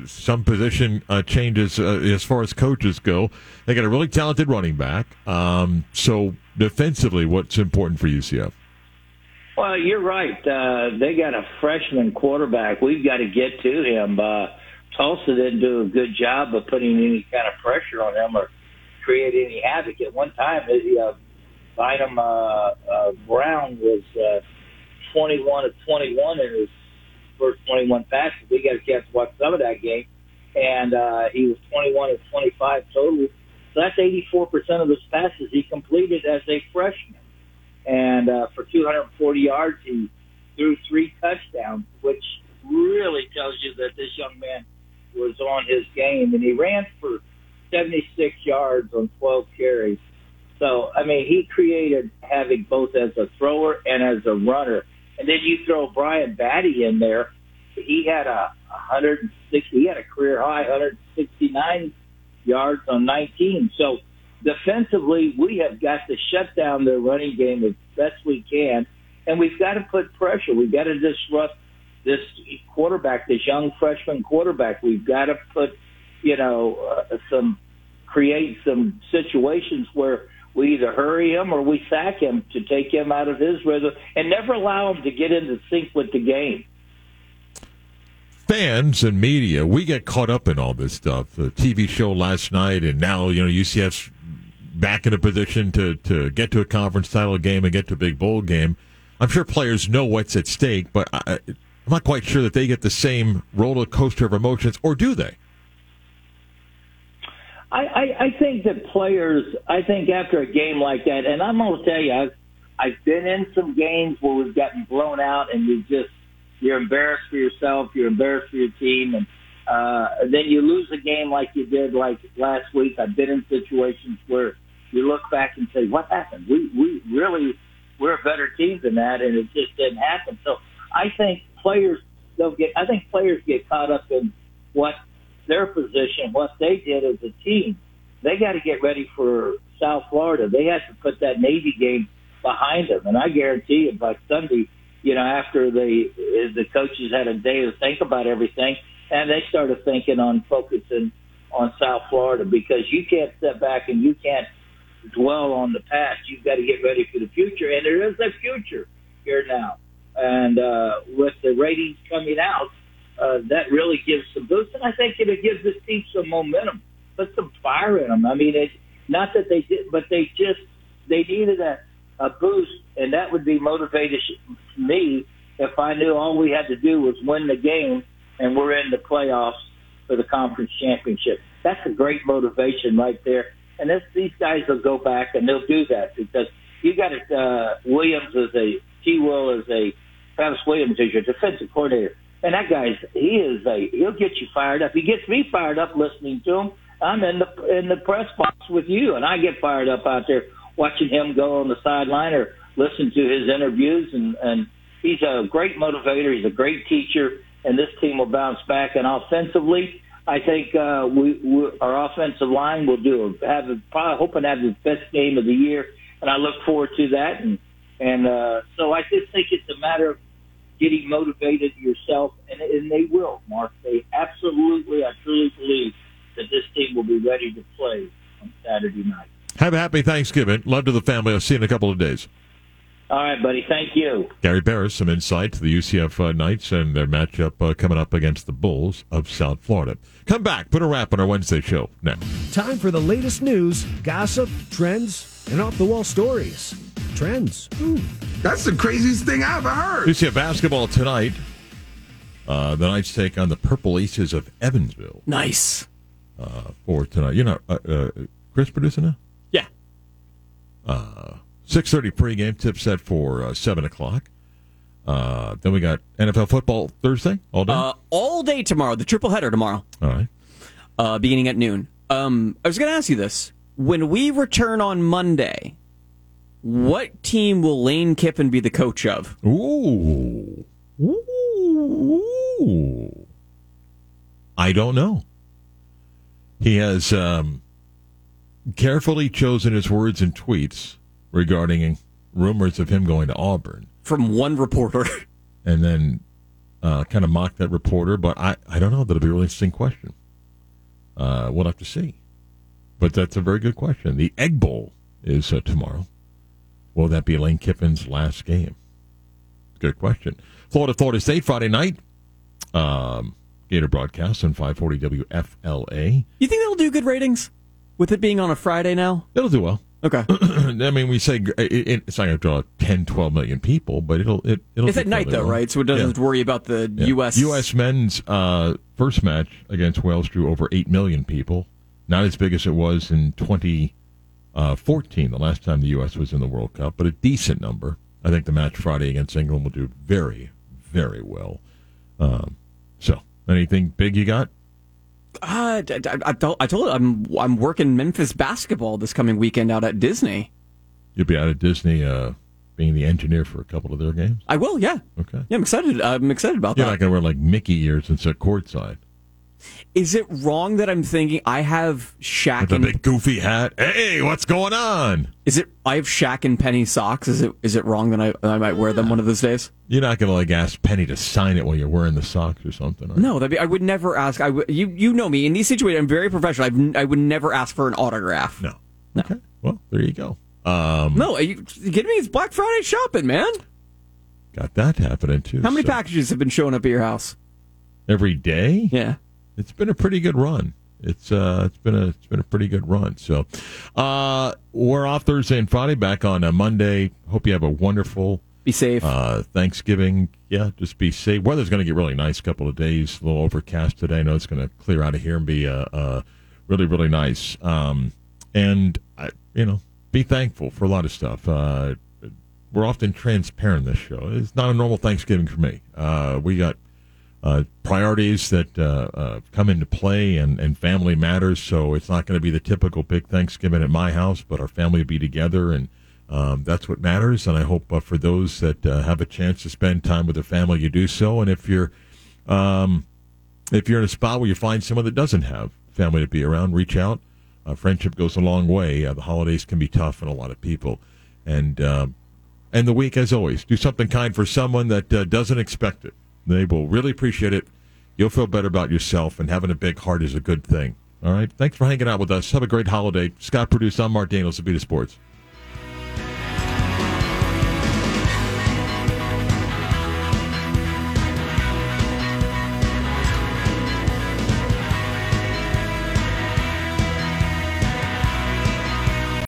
Some position uh, changes uh, as far as coaches go. They got a really talented running back. Um, so defensively, what's important for UCF? Well, you're right. Uh, they got a freshman quarterback. We've got to get to him. Tulsa didn't do a good job of putting any kind of pressure on him or create any havoc. At one time, uh, Byrum uh, uh, Brown was uh, 21 of 21 in his first 21 passes. We got a chance to watch some of that game, and uh, he was 21 of 25 total. So that's 84% of his passes he completed as a freshman and uh, for 240 yards, he threw three touchdowns, which really tells you that this young man was on his game. And he ran for 76 yards on 12 carries. So, I mean, he created havoc both as a thrower and as a runner. And then you throw Brian Battie in there. He had a 160, he had a career high 169 yards on 19. So, defensively, we have got to shut down their running game as best we can, and we've got to put pressure. We've got to disrupt this quarterback, this young freshman quarterback. We've got to put, you know, uh, some create some situations where we either hurry him or we sack him to take him out of his rhythm and never allow him to get into sync with the game. Fans and media, we get caught up in all this stuff. The TV show last night, and now you know UCF's back in a position to, to get to a conference title game and get to a big bowl game. I'm sure players know what's at stake, but I, I'm not quite sure that they get the same roller coaster of emotions, or do they? I, I, I think that players, I think after a game like that, and I'm going to tell you, I've, I've been in some games where we've gotten blown out and you just, you're embarrassed for yourself, you're embarrassed for your team, and uh, then you lose a game like you did like last week. I've been in situations where you look back and say, what happened? We, we really, we're a better team than that, and it just didn't happen. So I think players, they'll get, I think players get caught up in what their position, what they did as a team. They got to get ready for South Florida. They have to put that Navy game behind them, and I guarantee you by Sunday, you know, after they the coaches had a day to think about everything, and they started thinking on focusing on South Florida because you can't step back and you can't dwell on the past. You've got to get ready for the future, and there is a future here now. And uh, with the ratings coming out, uh, that really gives some boost, and I think it gives this team some momentum, put some fire in them. I mean, it not that they did, but they just they needed a, a boost, and that would be motivated me if I knew all we had to do was win the game, and we're in the playoffs for the conference championship. That's a great motivation right there. And this, these guys will go back and they'll do that because you got it. Uh, Williams is a T. Will is a Travis Williams is your defensive coordinator. And that guy's he is a he'll get you fired up. He gets me fired up listening to him. I'm in the in the press box with you, and I get fired up out there watching him go on the sideline or listen to his interviews. And and he's a great motivator. He's a great teacher, and this team will bounce back. And offensively, I think uh, we, we our offensive line will do a, have a, probably hoping to have the best game of the year, and I look forward to that. And and uh, so I just think it's a matter of getting motivated yourself, and, and they will, Mark. They absolutely, I truly believe that this team will be ready to play on Saturday night. Have a happy Thanksgiving. Love to the family. I'll see you in a couple of days. All right, buddy. Thank you. Gary Parris, some insight to the UCF uh, Knights and their matchup uh, coming up against the Bulls of South Florida. Come back, put a wrap on our Wednesday show next. Time for the latest news, gossip, trends, and off the wall stories. Trends. Ooh. That's the craziest thing I've ever heard. UCF basketball tonight. Uh, the Knights take on the Purple Aces of Evansville Nice. uh, for tonight. You know, uh, uh, Chris producing now? Yeah. Uh, 6.30 pregame, tip set for uh, 7 o'clock. Uh, then we got NFL football Thursday all day. Uh, all day tomorrow, the triple header tomorrow, all right. uh, beginning at noon. Um, I was going to ask you this: when we return on Monday, what team will Lane Kiffin be the coach of? Ooh. Ooh. I don't know. He has um, carefully chosen his words and tweets regarding rumors of him going to Auburn. From one reporter. and then uh, kind of mocked that reporter. But I, I don't know. That'll be a really interesting question. Uh, we'll have to see. But that's a very good question. The Egg Bowl is uh, tomorrow. Will that be Lane Kiffin's last game? Good question. Florida, Florida State, Friday night. Um, Gator broadcast on 540 WFLA. You think they'll do good ratings with it being on a Friday now? It'll do well. Okay. I mean, we say it, it, it's not going to draw 10, 12 million people, but it'll it, it'll. It's at night though, well. right? So it doesn't worry about the Yeah. U.S. U.S. men's uh, first match against Wales drew over 8 million people. Not as big as it was in 2014, the last time the U.S. was in the World Cup, but a decent number. I think the match Friday against England will do very, very well. Um, so, anything big you got? Uh, d- I, told, I told you I'm I'm working Memphis basketball this coming weekend out at Disney. You'll be out at Disney uh, being the engineer for a couple of their games? I will, yeah. Okay. Yeah, I'm excited. I'm excited about that You're not going to wear like Mickey ears and sit courtside. Is it wrong that I'm thinking I have Shaq and big goofy hat. Hey, what's going on? is it I have Shaq and Penny socks? Is it is it wrong that I I might wear them one of those days? You're not going to like ask Penny to sign it while you're wearing the socks or something. No, that'd I would never ask. I would, you you know me in these situations. I'm very professional. I've, I would never ask for an autograph. No. Okay. Well, there you go. Um, No, are you you kidding me? It's Black Friday shopping, man. Got that happening too. How many so packages have been showing up at your house? every day? Yeah. It's been a pretty good run. It's uh, it's been a it's been a pretty good run. So, uh, we're off Thursday and Friday. Back on a Monday. Hope you have a wonderful. Be safe. Uh, Thanksgiving. Yeah, just be safe. Weather's going to get really nice. Couple of days. A little overcast today. I know it's going to clear out of here and be uh, uh, really really nice. Um, and I, you know, be thankful for a lot of stuff. Uh, we're often transparent this show. It's not a normal Thanksgiving for me. Uh, we got uh, priorities that uh, uh, come into play, and, and family matters. So it's not going to be the typical big Thanksgiving at my house, but our family will be together, and um, that's what matters. And I hope uh, for those that uh, have a chance to spend time with their family, you do so. And if you're um, if you're in a spot where you find someone that doesn't have family to be around, reach out. Friendship goes a long way. Uh, the holidays can be tough on a lot of people, and um, and the week, as always, do something kind for someone that doesn't expect it. They will really appreciate it. You'll feel better about yourself, and having a big heart is a good thing. All right. Thanks for hanging out with us. Have a great holiday. Scott produced. I'm Mark Daniels of Beat of Sports.